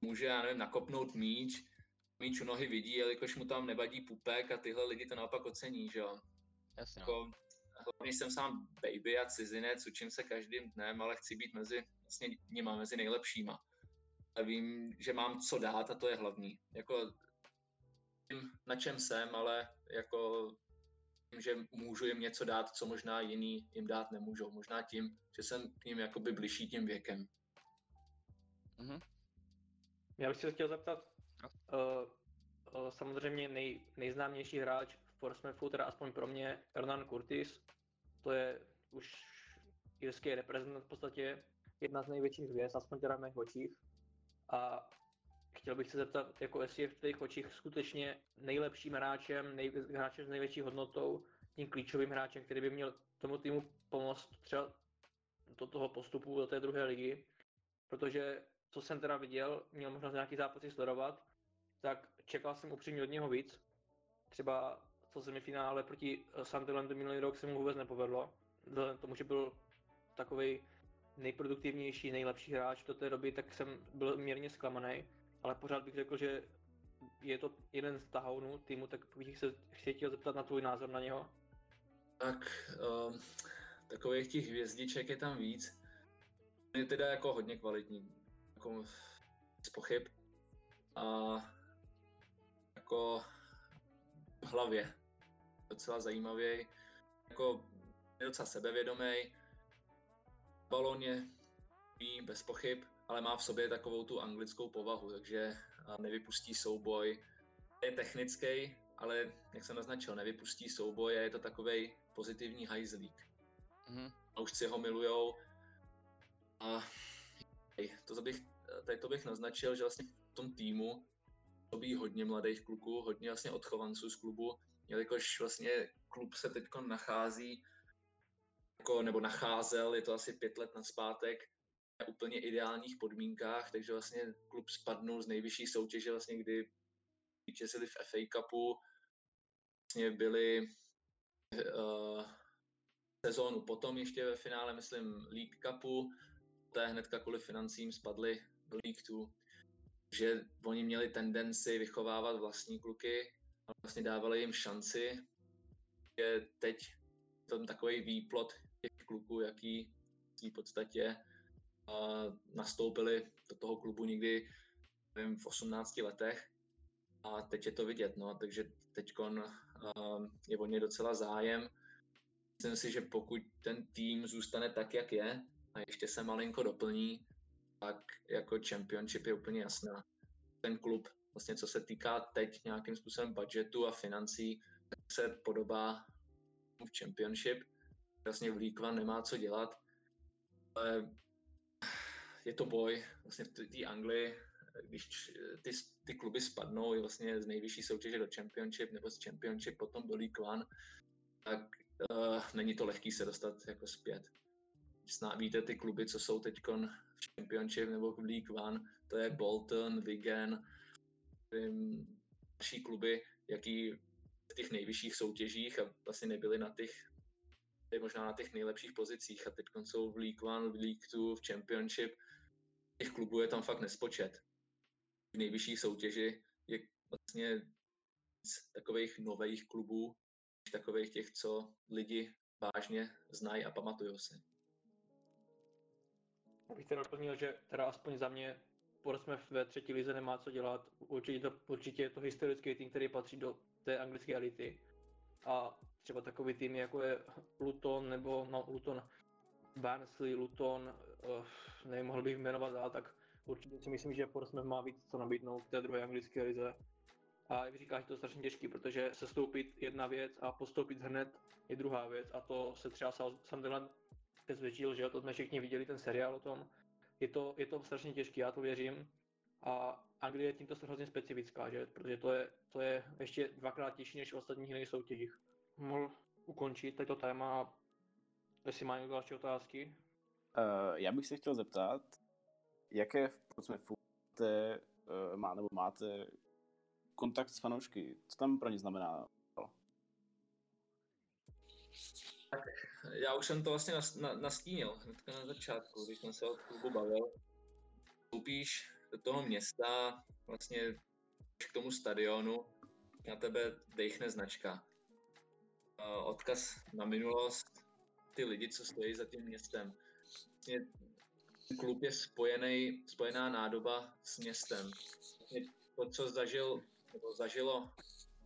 může, já nevím, nakopnout míč, míč u nohy vidí, jelikož mu tam nevadí pupek a tyhle lidi to naopak ocení, že jo. Jasně, no. Jako, hlavně jsem sám baby a cizinec, učím se každým dnem, ale chci být mezi vlastně nima, mezi nejlepšíma. A vím, že mám co dát a to je hlavní. Jako vím, na čem jsem, ale jako vím, že můžu jim něco dát, co možná jiný jim dát nemůžou. Možná tím, že jsem k ním jakoby bližší tím věkem. Mhm. Já bych se chtěl zeptat, No. uh, uh, samozřejmě nej, nejznámější hráč v Portsmouthu, teda aspoň pro mě, Hernan Curtis, to je už irský reprezentant v podstatě, jedna z největších hvězd, aspoň teda v mých očích. A chtěl bych se zeptat, jako jestli je v tvých očích skutečně nejlepším hráčem, nej, hráčem s největší hodnotou, tím klíčovým hráčem, který by měl tomu týmu pomoct třeba do toho postupu do té druhé ligy, protože co jsem teda viděl, měl možnost nějaký zápasy sledovat, tak čekal jsem upřímně od něho víc. Třeba to semifinále proti eh, Sunderlandu minulý rok se mu vůbec nepovedlo. Vzhledem tomu, že byl takový nejproduktivnější, nejlepší hráč do té doby, tak jsem byl mírně zklamaný, ale pořád bych řekl, že je to jeden z tahounů týmu, tak bych se chtěl zeptat na tvůj názor na něho. Tak um, takových těch hvězdiček je tam víc. Je teda jako hodně kvalitní, jako z pochyb. A jako v hlavě docela zajímavý, jako je docela sebevědomý, balóně ví bez pochyb, ale má v sobě takovou tu anglickou povahu, takže a nevypustí souboj. Je technický, ale jak jsem naznačil, nevypustí souboj a je to takový pozitivní hajzlík. Mhm. A už si ho milujou. A to bych, tady to bych naznačil, že vlastně v tom týmu to hodně mladých kluků, hodně vlastně odchovanců z klubu, jelikož vlastně klub se teď nachází jako, nebo nacházel, je to asi pět let naspátek, na úplně ideálních podmínkách, takže vlastně klub spadnul z nejvyšší soutěže, vlastně kdy vítězili v FA Cupu, vlastně byli uh, sezónu potom ještě ve finále, myslím, League Cupu, poté hnedka kvůli financím spadli do League 2, že oni měli tendenci vychovávat vlastní kluky a vlastně dávali jim šanci, že teď tam takový výplot těch kluků, jaký v podstatě nastoupili do toho klubu někdy nevím, v 18 letech a teď je to vidět, no, takže teď uh, je o ně docela zájem. Myslím si, že pokud ten tým zůstane tak, jak je a ještě se malinko doplní, tak jako championship je úplně jasná. Ten klub, vlastně co se týká teď nějakým způsobem budgetu a financí, tak se podobá v championship. Vlastně v One nemá co dělat, ale je to boj vlastně v té Anglii, když ty, ty kluby spadnou vlastně z nejvyšší soutěže do Championship nebo z Championship potom do League One, tak uh, není to lehký se dostat jako zpět. Víte ty kluby, co jsou teď v Championship nebo v League One, to je Bolton, Wigan, další kluby, jaký v těch nejvyšších soutěžích a vlastně nebyli na těch možná na těch nejlepších pozicích a teď jsou v League One, v League Two, v Championship. Těch klubů je tam fakt nespočet. V nejvyšší soutěži je vlastně takových nových klubů, takových těch, co lidi vážně znají a pamatují si. Abych teda doplnil, že teda aspoň za mě Portsmouth ve třetí lize nemá co dělat. Určitě, to, určitě je to historický tým, který patří do té anglické elity. A třeba takový tým jako je Luton nebo no, Luton, Barnsley, Luton, uh, nevím, mohl bych jmenovat dál, tak určitě si myslím, že Portsmouth má víc co nabídnout v té druhé anglické lize. A jak říkáš, to je strašně těžký, protože se stoupit jedna věc a postoupit hned je druhá věc a to se třeba Sunderland zvětšil, že to jsme všichni viděli ten seriál o tom. Je to, je to strašně těžký, já to věřím. A Anglie je tímto hrozně specifická, že? protože to je, to je ještě dvakrát těžší než v ostatních jiných soutěžích. Mohl, ukončit toto téma, jestli má někdo další otázky. Uh, já bych se chtěl zeptat, jaké v Portsmouthu máte, uh, má, nebo máte kontakt s fanoušky? Co tam pro ně znamená? Já už jsem to vlastně nas, na, nastínil hnedka na začátku, když jsem se o klubu bavil. Vstoupíš do toho města, vlastně k tomu stadionu, na tebe dechne značka. Uh, odkaz na minulost, ty lidi, co stojí za tím městem. Vlastně klub je spojený, spojená nádoba s městem. Vlastně to, co zažil, nebo zažilo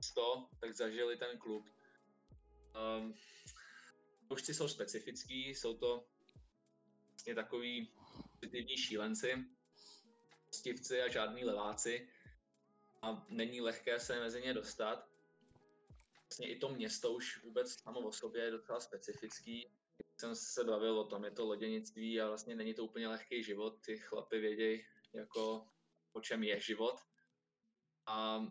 100, tak zažili ten klub. Um, Fanoušci jsou specifický, jsou to vlastně takový pozitivní šílenci, stivci a žádní leváci a není lehké se mezi ně dostat. Vlastně i to město už vůbec samo o sobě je docela specifický. Jsem se bavil o tom, je to loděnictví a vlastně není to úplně lehký život. Ty chlapy vědějí, jako o čem je život. A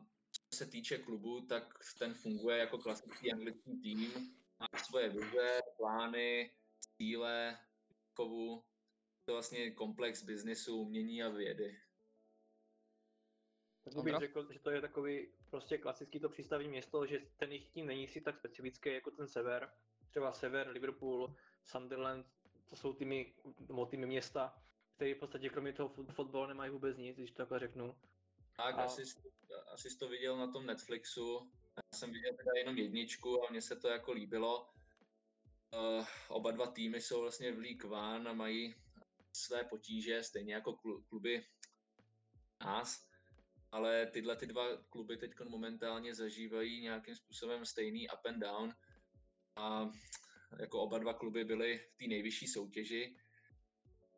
co se týče klubu, tak ten funguje jako klasický anglický tým, má svoje vize, plány, cíle, kovu. To je vlastně komplex biznisu, umění a vědy. Tak bych řekl, že to je takový prostě klasický to přístavní město, že ten jejich tým není si tak specifický jako ten sever. Třeba sever, Liverpool, Sunderland, to jsou týmy, týmy města, které v podstatě kromě toho fotbalu nemají vůbec nic, když to takhle řeknu. Tak, a... asi, asi jsi to viděl na tom Netflixu, já jsem viděl teda jenom jedničku a mně se to jako líbilo. Uh, oba dva týmy jsou vlastně v League One a mají své potíže, stejně jako kluby nás, ale tyhle ty dva kluby teď momentálně zažívají nějakým způsobem stejný up and down a jako oba dva kluby byly v té nejvyšší soutěži.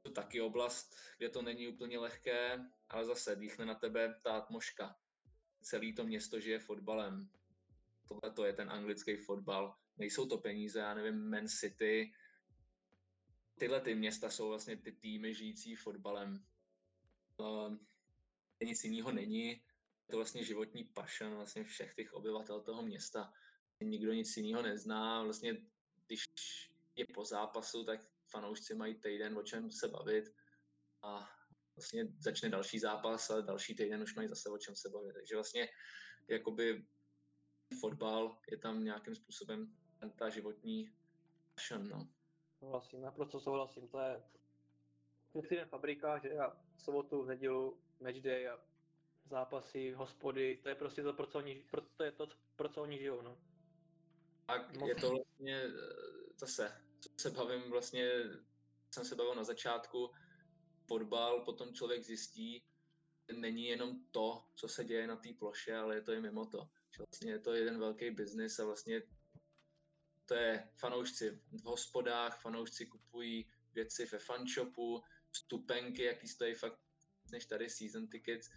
To taky oblast, kde to není úplně lehké, ale zase dýchne na tebe ta atmoška. Celý to město žije fotbalem tohle to je ten anglický fotbal. Nejsou to peníze, já nevím, Man City. Tyhle ty města jsou vlastně ty týmy žijící fotbalem. Uh, nic jiného není. Je to vlastně životní passion vlastně všech těch obyvatel toho města. Nikdo nic jiného nezná. Vlastně, když je po zápasu, tak fanoušci mají týden o čem se bavit a vlastně začne další zápas a další týden už mají zase o čem se bavit. Takže vlastně jakoby fotbal je tam nějakým způsobem ta životní passion, no. Souhlasím, naprosto souhlasím, to je jen fabrika, že já sobotu, v nedělu, matchday a zápasy, hospody, to je prostě to, pro co oni, pro, to je to, pro co oni žijou, no. Tak je to vlastně, eh, zase, co se bavím vlastně, jsem se bavil na začátku, fotbal, potom člověk zjistí, není jenom to, co se děje na té ploše, ale je to i mimo to. Vlastně je to jeden velký biznis a vlastně to je fanoušci v hospodách, fanoušci kupují věci ve fanshopu, vstupenky, jaký stojí fakt než tady season tickets.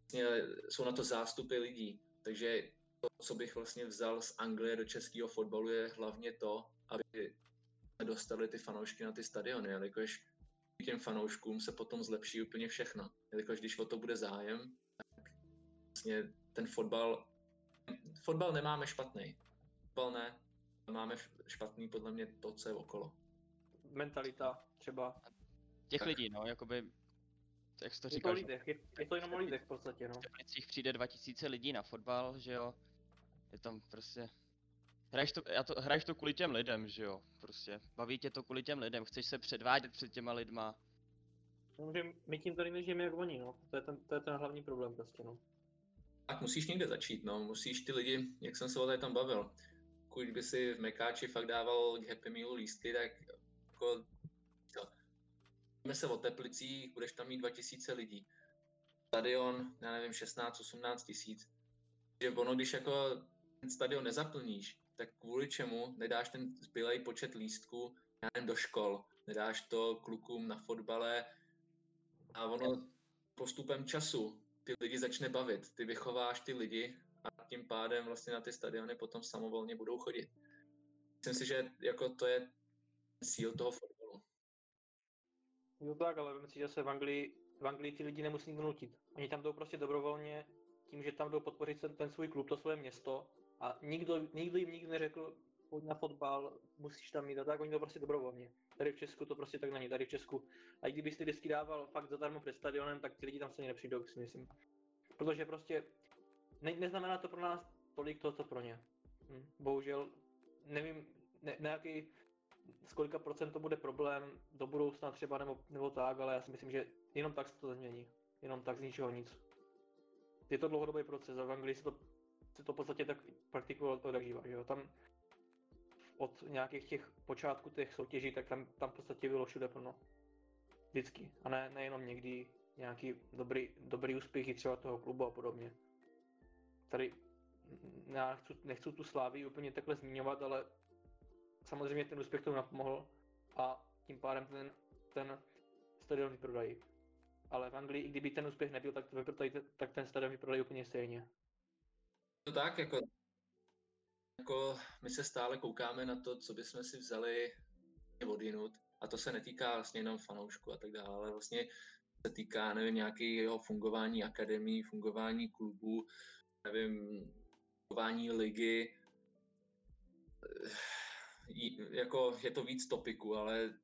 Vlastně jsou na to zástupy lidí, takže to, co bych vlastně vzal z Anglie do českého fotbalu, je hlavně to, aby dostali ty fanoušky na ty stadiony, jelikož těm fanouškům se potom zlepší úplně všechno. Jelikož když o to bude zájem, tak vlastně ten fotbal fotbal nemáme špatný. Fotbal ne, máme špatný podle mě to, co je okolo. Mentalita třeba. Těch tak. lidí, no, jakoby, jak jsi to je říkal. To lidech, je, je to jenom o lidech v podstatě, no. V přijde 2000 lidí na fotbal, že jo. Je tam prostě Hraješ to, já to, hraješ to kvůli těm lidem, že jo, prostě. Baví tě to kvůli těm lidem, chceš se předvádět před těma lidma. No, že my tím tady nežijeme jak oni, no. To je ten, to je ten hlavní problém prostě, no. Tak musíš někde začít, no. Musíš ty lidi, jak jsem se o tady tam bavil, pokud by si v Mekáči fakt dával k Happy Mealu lístky, tak jako to. Jdeme se o Teplicích, budeš tam mít 2000 lidí. Stadion, já nevím, 16-18 tisíc. Že ono, když jako ten stadion nezaplníš, tak kvůli čemu nedáš ten zbylej počet lístků já nevím, do škol, nedáš to klukům na fotbale a ono postupem času ty lidi začne bavit, ty vychováš ty lidi a tím pádem vlastně na ty stadiony potom samovolně budou chodit. Myslím si, že jako to je cíl toho fotbalu. Jo tak, ale myslím si, že se v Anglii, v Anglii ty lidi nemusí nutit. Oni tam jdou prostě dobrovolně, tím, že tam jdou podpořit ten, ten svůj klub, to své město a nikdo, nikdo jim nikdy neřekl, pojď na fotbal, musíš tam mít a tak, oni to prostě dobrovolně. Tady v Česku to prostě tak není, tady v Česku. A i kdybyste vždycky dával fakt zadarmo před stadionem, tak ty lidi tam stejně nepřijdou, si myslím. Protože prostě ne, neznamená to pro nás tolik to, co pro ně. Hm. Bohužel, nevím, ne, na jaký, z kolika procent to bude problém do budoucna třeba nebo, nebo tak, ale já si myslím, že jenom tak se to změní. Jenom tak z ničeho nic. Je to dlouhodobý proces a v Anglii se to, se to v podstatě tak praktikovalo to živa, že jo. Tam od nějakých těch počátků těch soutěží, tak tam, tam v podstatě bylo všude plno. Vždycky. A ne, nejenom někdy nějaký dobrý, dobrý úspěchy třeba toho klubu a podobně. Tady já nechci, nechci tu slávy úplně takhle zmiňovat, ale samozřejmě ten úspěch tomu napomohl a tím pádem ten, ten stadion vyprodají. Ale v Anglii, i kdyby ten úspěch nebyl, tak, vyprodají, tak ten stadion vyprodají úplně stejně. To tak, jako, jako my se stále koukáme na to, co bychom si vzali od jinut. A to se netýká vlastně jenom fanoušku a tak dále, ale vlastně se týká, nevím, nějakého fungování akademii, fungování klubů, nevím, fungování ligy. Jako je to víc topiku, ale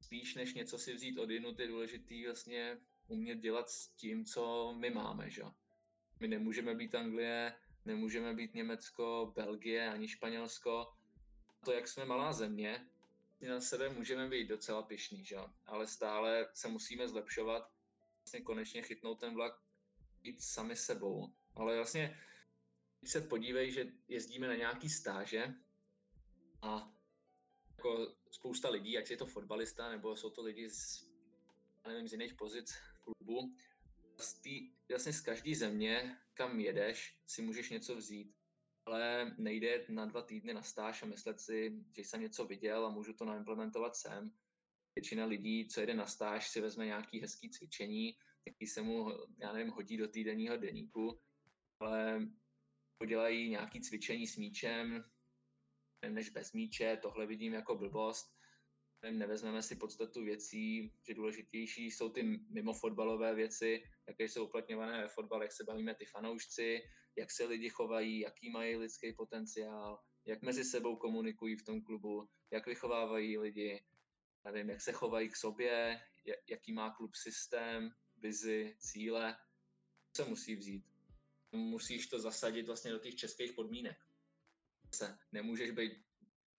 spíš než něco si vzít od jinut, je důležitý vlastně umět dělat s tím, co my máme, že? My nemůžeme být Anglie, nemůžeme být Německo, Belgie ani Španělsko. To, jak jsme malá země, na sebe můžeme být docela pišný, že? ale stále se musíme zlepšovat, vlastně konečně chytnout ten vlak, být sami sebou. Ale vlastně, když se podívej, že jezdíme na nějaký stáže a jako spousta lidí, ať je to fotbalista, nebo jsou to lidi z, nevím, z jiných pozic klubu, z tý, vlastně z každé země, kam jedeš, si můžeš něco vzít. Ale nejde na dva týdny na stáž a myslet si, že jsem něco viděl a můžu to naimplementovat sem. Většina lidí, co jede na stáž, si vezme nějaký hezký cvičení, jaký se mu, já nevím, hodí do týdenního deníku, ale podělají nějaký cvičení s míčem, než bez míče, tohle vidím jako blbost. Nevezmeme si podstatu věcí, že důležitější jsou ty mimo fotbalové věci, jaké jsou uplatňované ve fotbale, jak se bavíme ty fanoušci, jak se lidi chovají, jaký mají lidský potenciál, jak mezi sebou komunikují v tom klubu, jak vychovávají lidi, nevím, jak se chovají k sobě, jaký má klub systém, vizi, cíle, se musí vzít. Musíš to zasadit vlastně do těch českých podmínek. Se nemůžeš být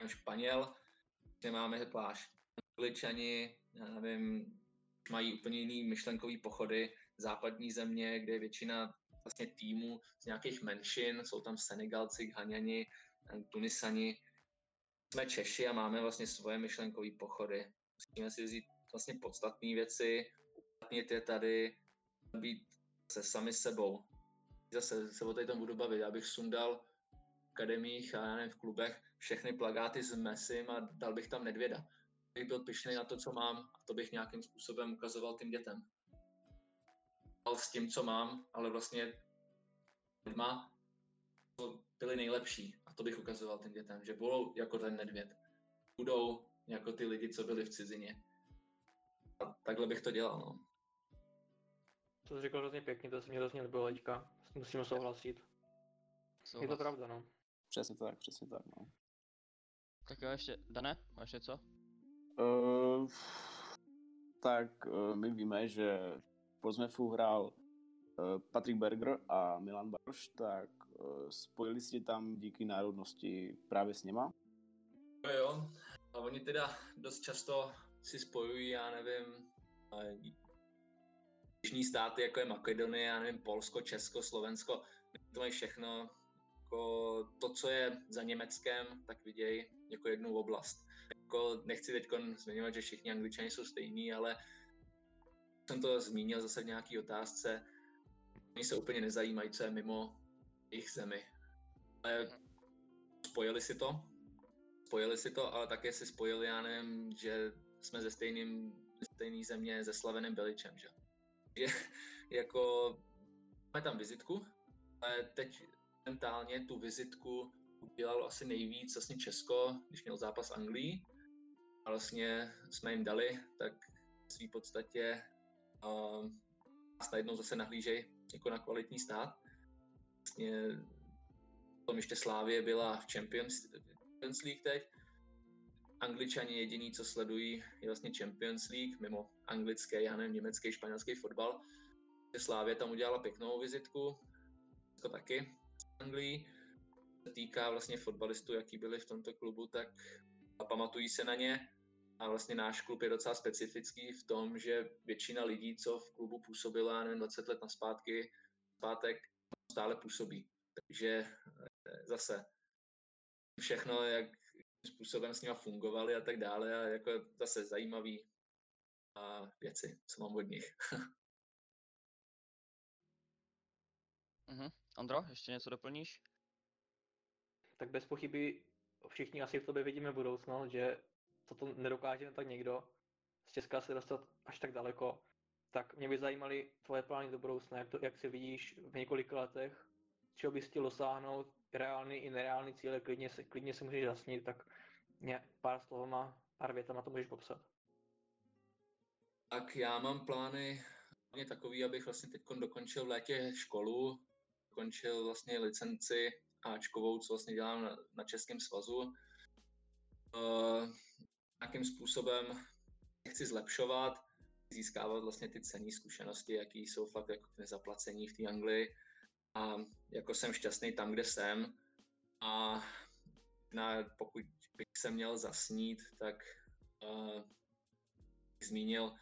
Španěl, nemáme pláž. Angličani, já nevím, mají úplně jiný myšlenkový pochody, západní země, kde je většina vlastně týmů z nějakých menšin, jsou tam Senegalci, Ghaňani, Tunisani. Jsme Češi a máme vlastně svoje myšlenkové pochody. Musíme si vzít vlastně podstatné věci, uplatnit je tady, být se sami sebou. Zase se o tady tom budu bavit. Já bych sundal v akademiích a nevím, v klubech všechny plagáty s Messim a dal bych tam Nedvěda. Bych byl pišný na to, co mám a to bych nějakým způsobem ukazoval tím dětem. S tím, co mám, ale vlastně lidma byli nejlepší a to bych ukazoval těm dětem, že budou jako ten Nedvěd. Budou jako ty lidi, co byli v cizině. A takhle bych to dělal, no. To jsi řekl hrozně pěkně, to se mě hrozně líbilo teďka. Musíme souhlasit. Souhlas. Je to pravda, no. Přesně tak, přesně tak, no. Tak jo, ještě, Dané, máš něco? Uh, tak uh, my víme, že Portsmouthu hrál uh, Patrick Berger a Milan Baroš, tak uh, spojili si tam díky národnosti právě s něma? Jo, jo. A oni teda dost často si spojují, já nevím, jižní státy, jako je Makedonie, já nevím, Polsko, Česko, Slovensko, to mají všechno, jako to, co je za Německem, tak vidějí jako jednu oblast. Jako nechci teď zmiňovat, že všichni angličani jsou stejní, ale jsem to zmínil zase v nějaké otázce, oni se úplně nezajímají, co je mimo jejich zemi. Ale spojili si to, spojili si to, ale také si spojili, já nevím, že jsme ze stejným, stejný země se Slavenem Beličem, že? že jako máme tam vizitku, ale teď mentálně tu vizitku udělal asi nejvíc vlastně Česko, když měl zápas Anglii. A vlastně jsme jim dali, tak v své podstatě uh, nás najednou zase nahlížej jako na kvalitní stát. Vlastně potom ještě Slávě byla v Champions, Champions League teď. Angličani jediný, co sledují, je vlastně Champions League, mimo anglické, já nevím, německý, španělský fotbal. Slávě tam udělala pěknou vizitku, to taky v Anglii. Se týká vlastně fotbalistů, jaký byli v tomto klubu, tak pamatují se na ně. A vlastně náš klub je docela specifický v tom, že většina lidí, co v klubu působila, nevím, 20 let na zpátky, zpátek, stále působí. Takže eh, zase všechno, jak způsobem s nima fungovali a tak dále a jako zase zajímavý a věci, co mám od nich. Mhm. Ondro, ještě něco doplníš? Tak bez pochyby všichni asi v tobě vidíme budoucnost, že co to nedokáže tak někdo z Česka se dostat až tak daleko. Tak mě by zajímaly tvoje plány do budoucna, jak, to, jak si vidíš v několika letech, čeho bys chtěl dosáhnout, reálný i nereálný cíle, klidně se, klidně se můžeš zasnít, tak mě pár slovama, pár větama to můžeš popsat. Tak já mám plány hlavně takový, abych vlastně teď dokončil v létě školu, dokončil vlastně licenci Ačkovou, co vlastně dělám na, na Českém svazu. Uh, nějakým způsobem chci zlepšovat, získávat vlastně ty cenní zkušenosti, jaký jsou fakt jako nezaplacení v té Anglii. A jako jsem šťastný tam, kde jsem. A na, pokud bych se měl zasnít, tak uh, zmínil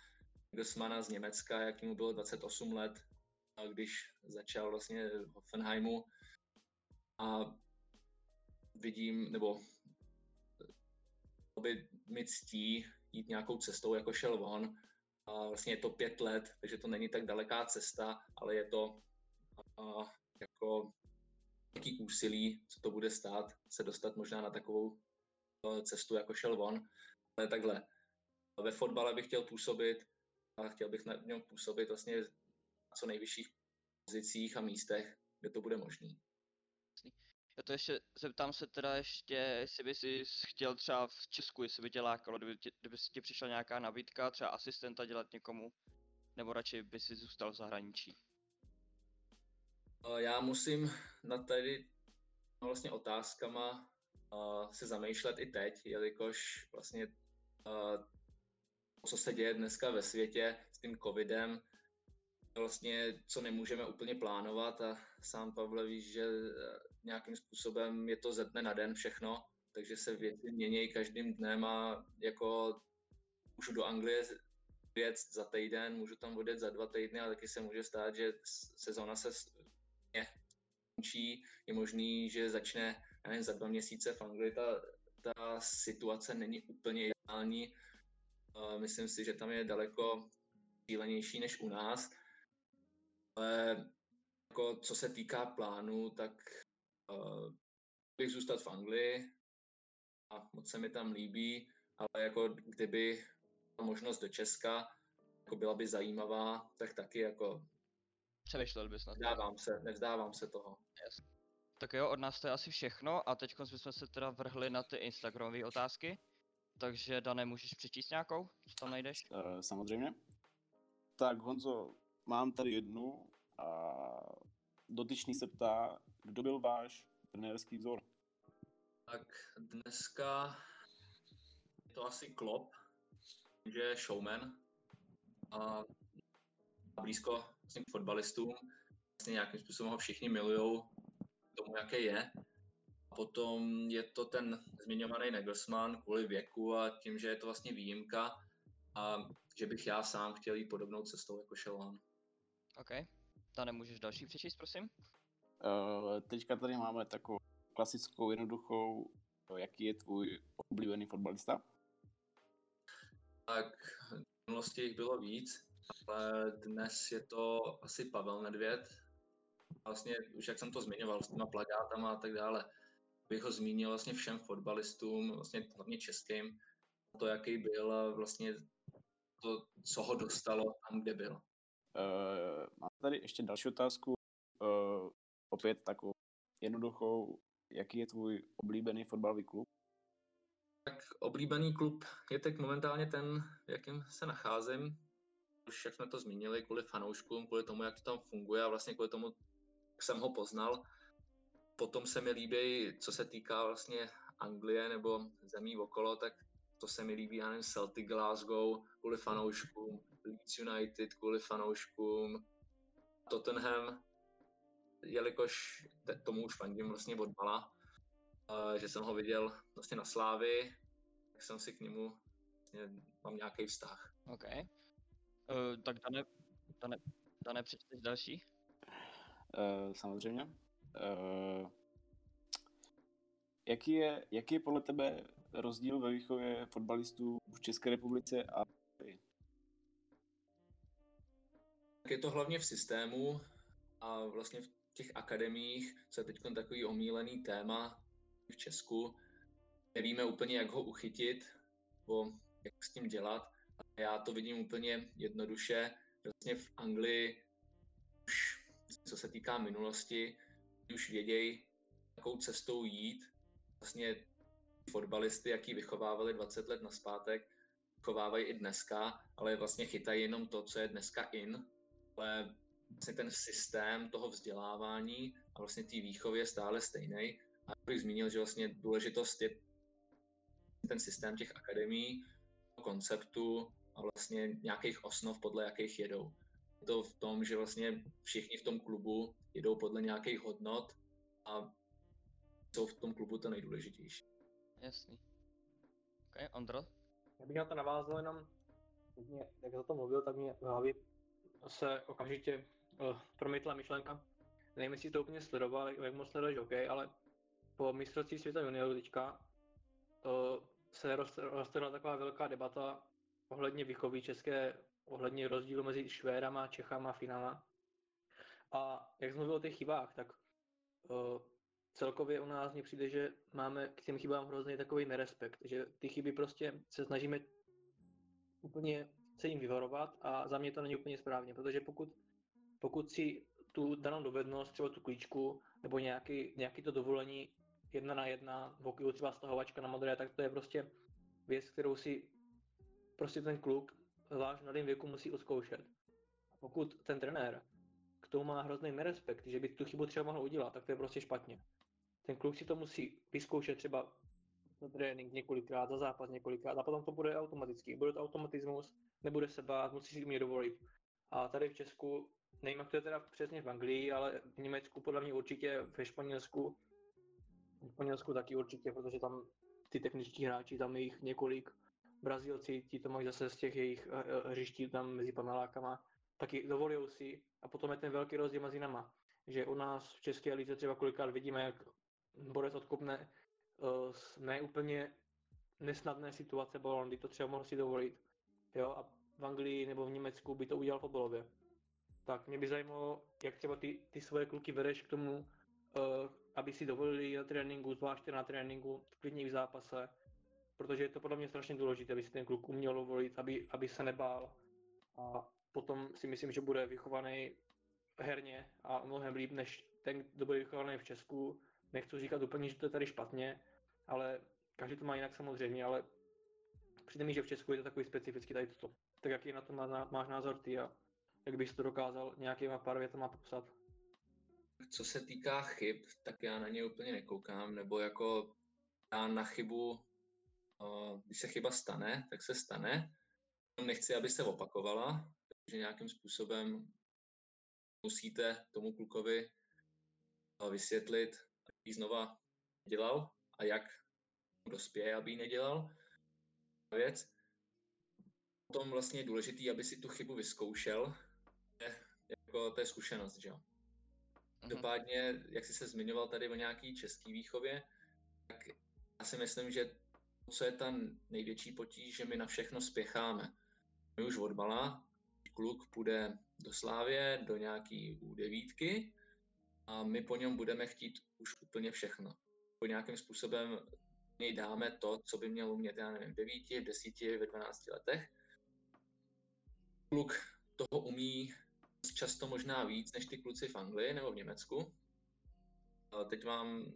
Gossmana z Německa, jaký mu bylo 28 let, když začal vlastně v Hoffenheimu. A vidím, nebo by mi ctí jít nějakou cestou, jako šel on. A vlastně je to pět let, takže to není tak daleká cesta, ale je to a, jako nějaký úsilí, co to bude stát, se dostat možná na takovou cestu, jako šel on. Ale takhle, ve fotbale bych chtěl působit a chtěl bych na něm působit vlastně na co nejvyšších pozicích a místech, kde to bude možné. Já to ještě zeptám se teda ještě, jestli by si chtěl třeba v Česku, jestli by tě lákalo, kdyby, tě, kdyby si ti přišla nějaká nabídka, třeba asistenta dělat někomu, nebo radši by si zůstal v zahraničí? Já musím na tady vlastně otázkama se zamýšlet i teď, jelikož vlastně co se děje dneska ve světě s tím covidem, vlastně co nemůžeme úplně plánovat a sám Pavle víš, že nějakým způsobem je to ze dne na den všechno, takže se věci mění každým dnem a jako můžu do Anglie jet za týden, můžu tam odjet za dva týdny, ale taky se může stát, že sezona se končí, je možný, že začne nevím, za dva měsíce v Anglii. Ta, ta situace není úplně ideální. Myslím si, že tam je daleko cílenější než u nás. Ale jako co se týká plánu, tak uh, bych zůstat v Anglii a moc se mi tam líbí, ale jako kdyby možnost do Česka jako byla by zajímavá, tak taky jako Přemýšlel bys na to. Nevzdávám se, nevzdávám se toho. Yes. Tak jo, od nás to je asi všechno a teď jsme se teda vrhli na ty Instagramové otázky. Takže Dané, můžeš přečíst nějakou? Co tam najdeš? Uh, samozřejmě. Tak Honzo, mám tady jednu a dotyčný se ptá, kdo byl váš trenérský vzor? Tak dneska je to asi Klopp, že je showman a blízko vlastně k fotbalistům. Vlastně nějakým způsobem ho všichni milujou tomu, jaký je. A potom je to ten zmiňovaný Nagelsmann kvůli věku a tím, že je to vlastně výjimka a že bych já sám chtěl jít podobnou cestou, jako šel on. OK. Ta nemůžeš další přečíst, prosím? Uh, teďka tady máme takovou klasickou, jednoduchou, jaký je tvůj oblíbený fotbalista? Tak v minulosti jich bylo víc, ale dnes je to asi Pavel Nedvěd. Vlastně už jak jsem to zmiňoval s těma plagátama a tak dále, bych ho zmínil vlastně všem fotbalistům, vlastně hlavně českým, to, jaký byl a vlastně to, co ho dostalo tam, kde byl. Uh, mám tady ještě další otázku, uh, opět takovou jednoduchou. Jaký je tvůj oblíbený fotbalový klub? Tak oblíbený klub je teď momentálně ten, v jakém se nacházím. Už jak jsme to zmínili, kvůli fanouškům, kvůli tomu, jak to tam funguje a vlastně kvůli tomu, jak jsem ho poznal. Potom se mi líbí, co se týká vlastně Anglie nebo zemí okolo, tak to se mi líbí, já nevím, Celtic Glasgow kvůli fanouškům, Leeds United kvůli fanouškům, Tottenham, jelikož tomu už fandím vlastně od mala, že jsem ho viděl vlastně na Slávy, tak jsem si k němu vlastně mám nějaký vztah. OK. Uh, tak Dane, Dane, Dane, přečteš další? Uh, samozřejmě. Uh, jaký, je, jaký je podle tebe rozdíl ve výchově fotbalistů v České republice a Tak je to hlavně v systému a vlastně v těch akademiích, co je teď takový omílený téma v Česku. Nevíme úplně, jak ho uchytit, nebo jak s tím dělat. A já to vidím úplně jednoduše. Vlastně v Anglii už, co se týká minulosti, už vědějí, jakou cestou jít. Vlastně fotbalisty, jaký vychovávali 20 let naspátek, vychovávají i dneska, ale vlastně chytají jenom to, co je dneska in, ale vlastně ten systém toho vzdělávání a vlastně té výchovy je stále stejný. A bych zmínil, že vlastně důležitost je ten systém těch akademií, konceptu a vlastně nějakých osnov, podle jakých jedou. Je to v tom, že vlastně všichni v tom klubu jedou podle nějakých hodnot a jsou v tom klubu to nejdůležitější. Jasný. OK, Ondro? Já bych na to navázal jenom, mě- jak za to mluvil, tak mě v hlavě se okamžitě uh, promítla myšlenka. Nevím, jestli to úplně sledoval, jak moc sleduješ OK, ale po mistrovství světa juniorů teďka uh, se roz- roztrhla taková velká debata ohledně výchovy české, ohledně rozdílu mezi Švédama, Čechama, Finama. A jak jsi mluvil o těch chybách, tak uh, celkově u nás mně přijde, že máme k těm chybám hrozný takový nerespekt, že ty chyby prostě se snažíme úplně se jim vyvarovat a za mě to není úplně správně, protože pokud, pokud si tu danou dovednost, třeba tu klíčku, nebo nějaký, nějaký to dovolení jedna na jedna, v hokeju třeba stahovačka na modré, tak to je prostě věc, kterou si prostě ten kluk, zvlášť v mladém věku, musí odzkoušet. A pokud ten trenér k tomu má hrozný nerespekt, že by tu chybu třeba mohl udělat, tak to je prostě špatně. Ten kluk si to musí vyzkoušet třeba na trénink několikrát, za zápas několikrát a potom to bude automaticky. Bude to automatismus, nebude se bát, musí si mě dovolit. A tady v Česku, nevím, jak to je teda přesně v Anglii, ale v Německu podle mě určitě, ve Španělsku, v Španělsku taky určitě, protože tam ty techničtí hráči, tam je jich několik. Brazílci, ti to mají zase z těch jejich eh, eh, hřiští tam mezi panelákama, taky dovolují si. A potom je ten velký rozdíl mezi náma, že u nás v České lize třeba kolikrát vidíme, jak borec odkopne z neúplně nesnadné situace balon, kdy to třeba mohl si dovolit. Jo, a v Anglii nebo v Německu by to udělal fotbalově. Tak mě by zajímalo, jak třeba ty, ty svoje kluky vedeš k tomu, uh, aby si dovolili na tréninku, zvláště na tréninku, klidně v zápase, protože je to podle mě strašně důležité, aby si ten kluk uměl dovolit, aby, aby se nebál. A potom si myslím, že bude vychovaný herně a mnohem líp, než ten, kdo bude vychovaný v Česku. Nechci říkat úplně, že to je tady špatně, ale každý to má jinak samozřejmě, ale přijde mi, že v Česku je to takový specifický tady toto. Tak jaký na to má, máš názor ty a jak bys to dokázal nějakýma pár větama popsat? Co se týká chyb, tak já na ně úplně nekoukám, nebo jako já na chybu, když se chyba stane, tak se stane. Nechci, aby se opakovala, takže nějakým způsobem musíte tomu klukovi vysvětlit, ji znova dělal a jak dospěje, aby ji nedělal. Věc. Potom vlastně je důležitý, aby si tu chybu vyzkoušel. Je, jako, to je zkušenost, že jo. Mhm. Dopádně, jak jsi se zmiňoval tady o nějaký český výchově, tak já si myslím, že co je ta největší potíž, že my na všechno spěcháme. My už od mala, kluk půjde do Slávě, do nějaký U9 a my po něm budeme chtít už úplně všechno. Po nějakým způsobem něj dáme to, co by měl umět, já nevím, v 9, v 10, ve 12 letech. Kluk toho umí často možná víc než ty kluci v Anglii nebo v Německu. A Teď vám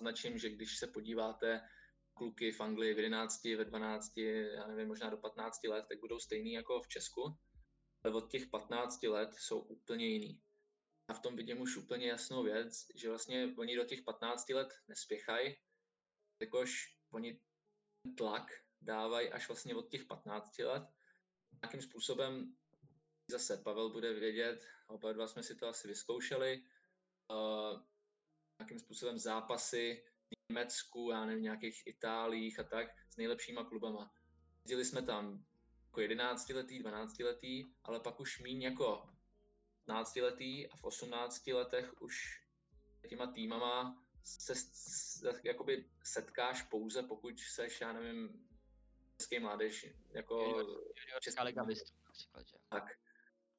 značím, že když se podíváte kluky v Anglii v 11, ve 12, já nevím, možná do 15 let, tak budou stejný jako v Česku. Ale od těch 15 let jsou úplně jiný. A v tom vidím už úplně jasnou věc, že vlastně oni do těch 15 let nespěchají, jakož oni ten tlak dávají až vlastně od těch 15 let. Nějakým způsobem zase Pavel bude vědět, oba dva jsme si to asi vyzkoušeli, uh, nějakým způsobem zápasy v Německu, já nevím, nějakých Itálích a tak, s nejlepšíma klubama. Jezdili jsme tam jako 11 letý, 12 letý, ale pak už míň jako 15 letý a v 18 letech už těma týmama se jakoby setkáš pouze, pokud seš, já nevím, český mládež, jako Juniorská Český liga mistrů například, že? tak.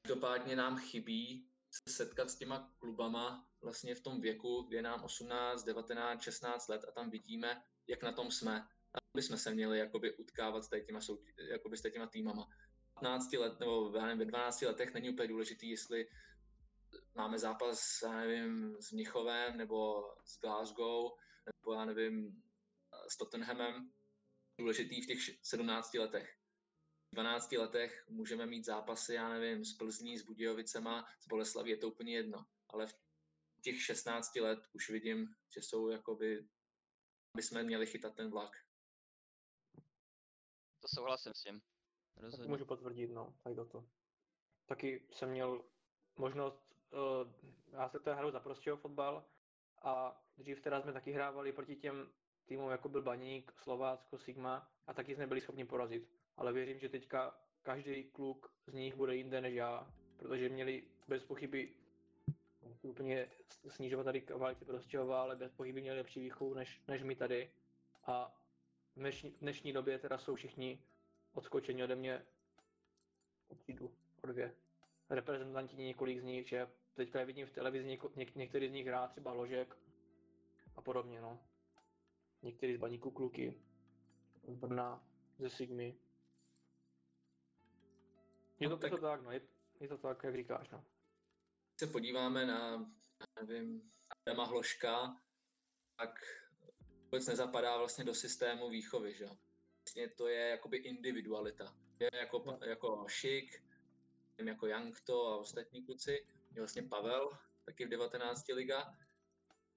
Každopádně nám chybí se setkat s těma klubama vlastně v tom věku, kdy je nám 18, 19, 16 let a tam vidíme, jak na tom jsme. A bychom se měli jakoby utkávat s těma, jakoby s těma týmama. 15 let, nebo já nevím, ve 12 letech není úplně důležitý, jestli máme zápas, já nevím, s Mnichovem, nebo s Glasgow, nebo já nevím, s Tottenhamem. Důležitý v těch 17 letech. V 12 letech můžeme mít zápasy, já nevím, s Plzní, s Budějovicema, s Boleslaví, je to úplně jedno. Ale v těch 16 let už vidím, že jsou jakoby, aby jsme měli chytat ten vlak. To souhlasím s tím. Tak Rozhodně. můžu potvrdit, no, tady toto. Taky jsem měl možnost, uh, já se teda hraju za fotbal a dřív teda jsme taky hrávali proti těm týmům, jako byl Baník, Slovácko, Sigma a taky jsme byli schopni porazit. Ale věřím, že teďka každý kluk z nich bude jinde než já, protože měli bez pochyby úplně snižovat tady kvalitě Prostějova, ale bez pochyby měli lepší výchovu než, než my tady. A v dnešní, v dnešní době teda jsou všichni odskočení ode mě o třídu, o dvě. Reprezentanti několik z nich, že teďka je vidím v televizi, něko, něk, některý z nich hrá třeba Ložek a podobně, no. Některý z baníku kluky, z Brna, ze Sigmy. Je to, No, je to tak- tak, no, je, je to tak, jak říkáš, no. Když se podíváme na, nevím, Adama Hloška, tak vůbec nezapadá vlastně do systému výchovy, že jo. Vlastně to je jakoby individualita. Je jako, pa- jako Šik, jako Jankto a ostatní kluci, je vlastně Pavel, taky v 19 liga,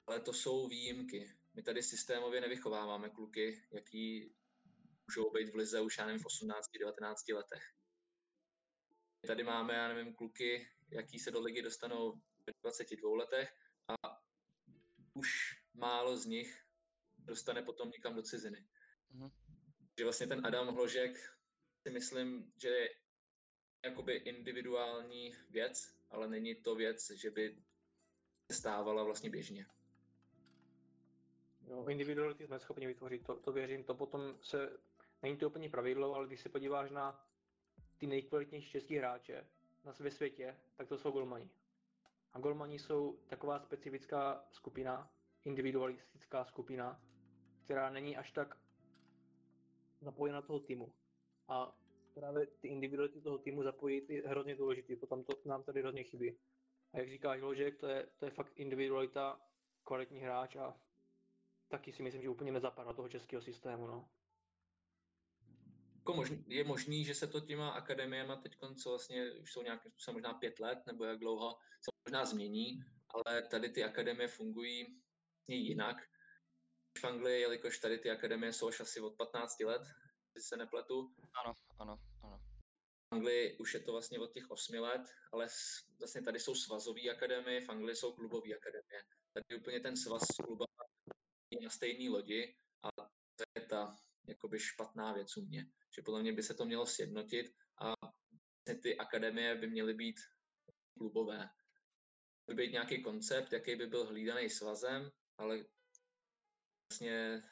ale to jsou výjimky. My tady systémově nevychováváme kluky, jaký můžou být v lize už, já nevím, v 18-19 letech. Tady máme, já nevím, kluky, jaký se do ligy dostanou v 22 letech a už málo z nich dostane potom někam do ciziny. Mhm. Že vlastně ten Adam Hložek si myslím, že je jakoby individuální věc, ale není to věc, že by stávala vlastně běžně. Jo, individuality jsme schopni vytvořit, to, to věřím, to potom se, není to úplně pravidlo, ale když se podíváš na ty nejkvalitnější český hráče na ve světě, tak to jsou golmani. A golmani jsou taková specifická skupina, individualistická skupina, která není až tak zapojena do toho týmu. A právě ty individuality toho týmu zapojit je hrozně důležitý, to tam to nám tady hrozně chybí. A jak říkáš Ložek, to je, to je fakt individualita, kvalitní hráč a taky si myslím, že úplně nezapadá toho českého systému, no. Jako je možný, že se to těma akademiema teď, co vlastně už jsou nějakým způsobem možná pět let nebo jak dlouho, se možná změní, ale tady ty akademie fungují jinak. V Anglii, jelikož tady ty akademie jsou až asi od 15 let, když se nepletu, Ano, ano, ano. v Anglii už je to vlastně od těch 8 let, ale vlastně tady jsou svazové akademie, v Anglii jsou klubové akademie. Tady úplně ten svaz s klubama je na stejné lodi a to je ta jakoby špatná věc u mě. Že podle mě by se to mělo sjednotit a vlastně ty akademie by měly být klubové. By být nějaký koncept, jaký by byl hlídaný svazem, ale vlastně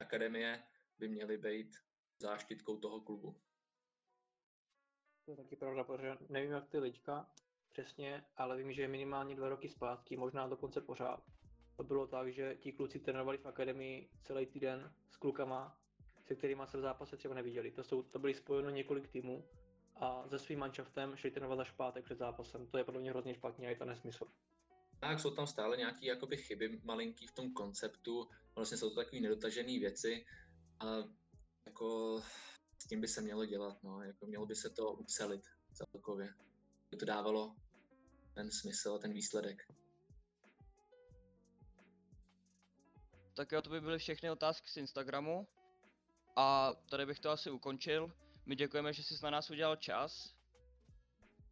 akademie by měly být záštitkou toho klubu. To je taky pravda, protože nevím jak ty teďka přesně, ale vím, že minimálně dva roky zpátky, možná dokonce pořád, to bylo tak, že ti kluci trénovali v akademii celý týden s klukama, se kterými se v zápase třeba neviděli. To, jsou, to byly spojeno několik týmů a se svým manšaftem šli trénovat za špátek před zápasem. To je podle mě hrozně špatně a je to nesmysl. Tak jsou tam stále nějaké jakoby chyby malinký v tom konceptu, vlastně jsou to takové nedotažené věci a jako s tím by se mělo dělat, no, jako mělo by se to ucelit celkově, by to dávalo ten smysl a ten výsledek. tak jo, to by byly všechny otázky z Instagramu. A tady bych to asi ukončil. My děkujeme, že jsi na nás udělal čas.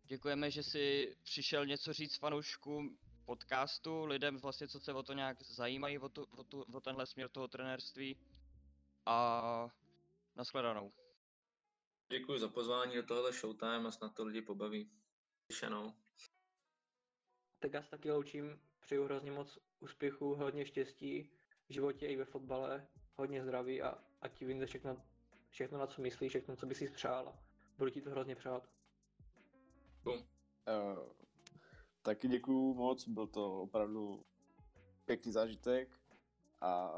Děkujeme, že jsi přišel něco říct fanouškům podcastu, lidem vlastně, co se o to nějak zajímají, o, tu, o, tu, o tenhle směr toho trenérství. A nashledanou. Děkuji za pozvání do tohohle showtime a snad to lidi pobaví. Slyšenou. Tak já se taky loučím, přeju hrozně moc úspěchu, hodně štěstí v životě i ve fotbale, hodně zdraví a ať ti vyjde všechno, všechno, na co myslíš, všechno, co by si přál. Budu ti to hrozně přát. Bum. Uh, taky děkuju moc, byl to opravdu pěkný zážitek a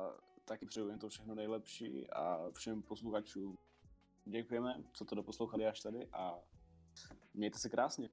taky přeju jen to všechno nejlepší a všem posluchačům děkujeme, co to doposlouchali až tady a mějte se krásně.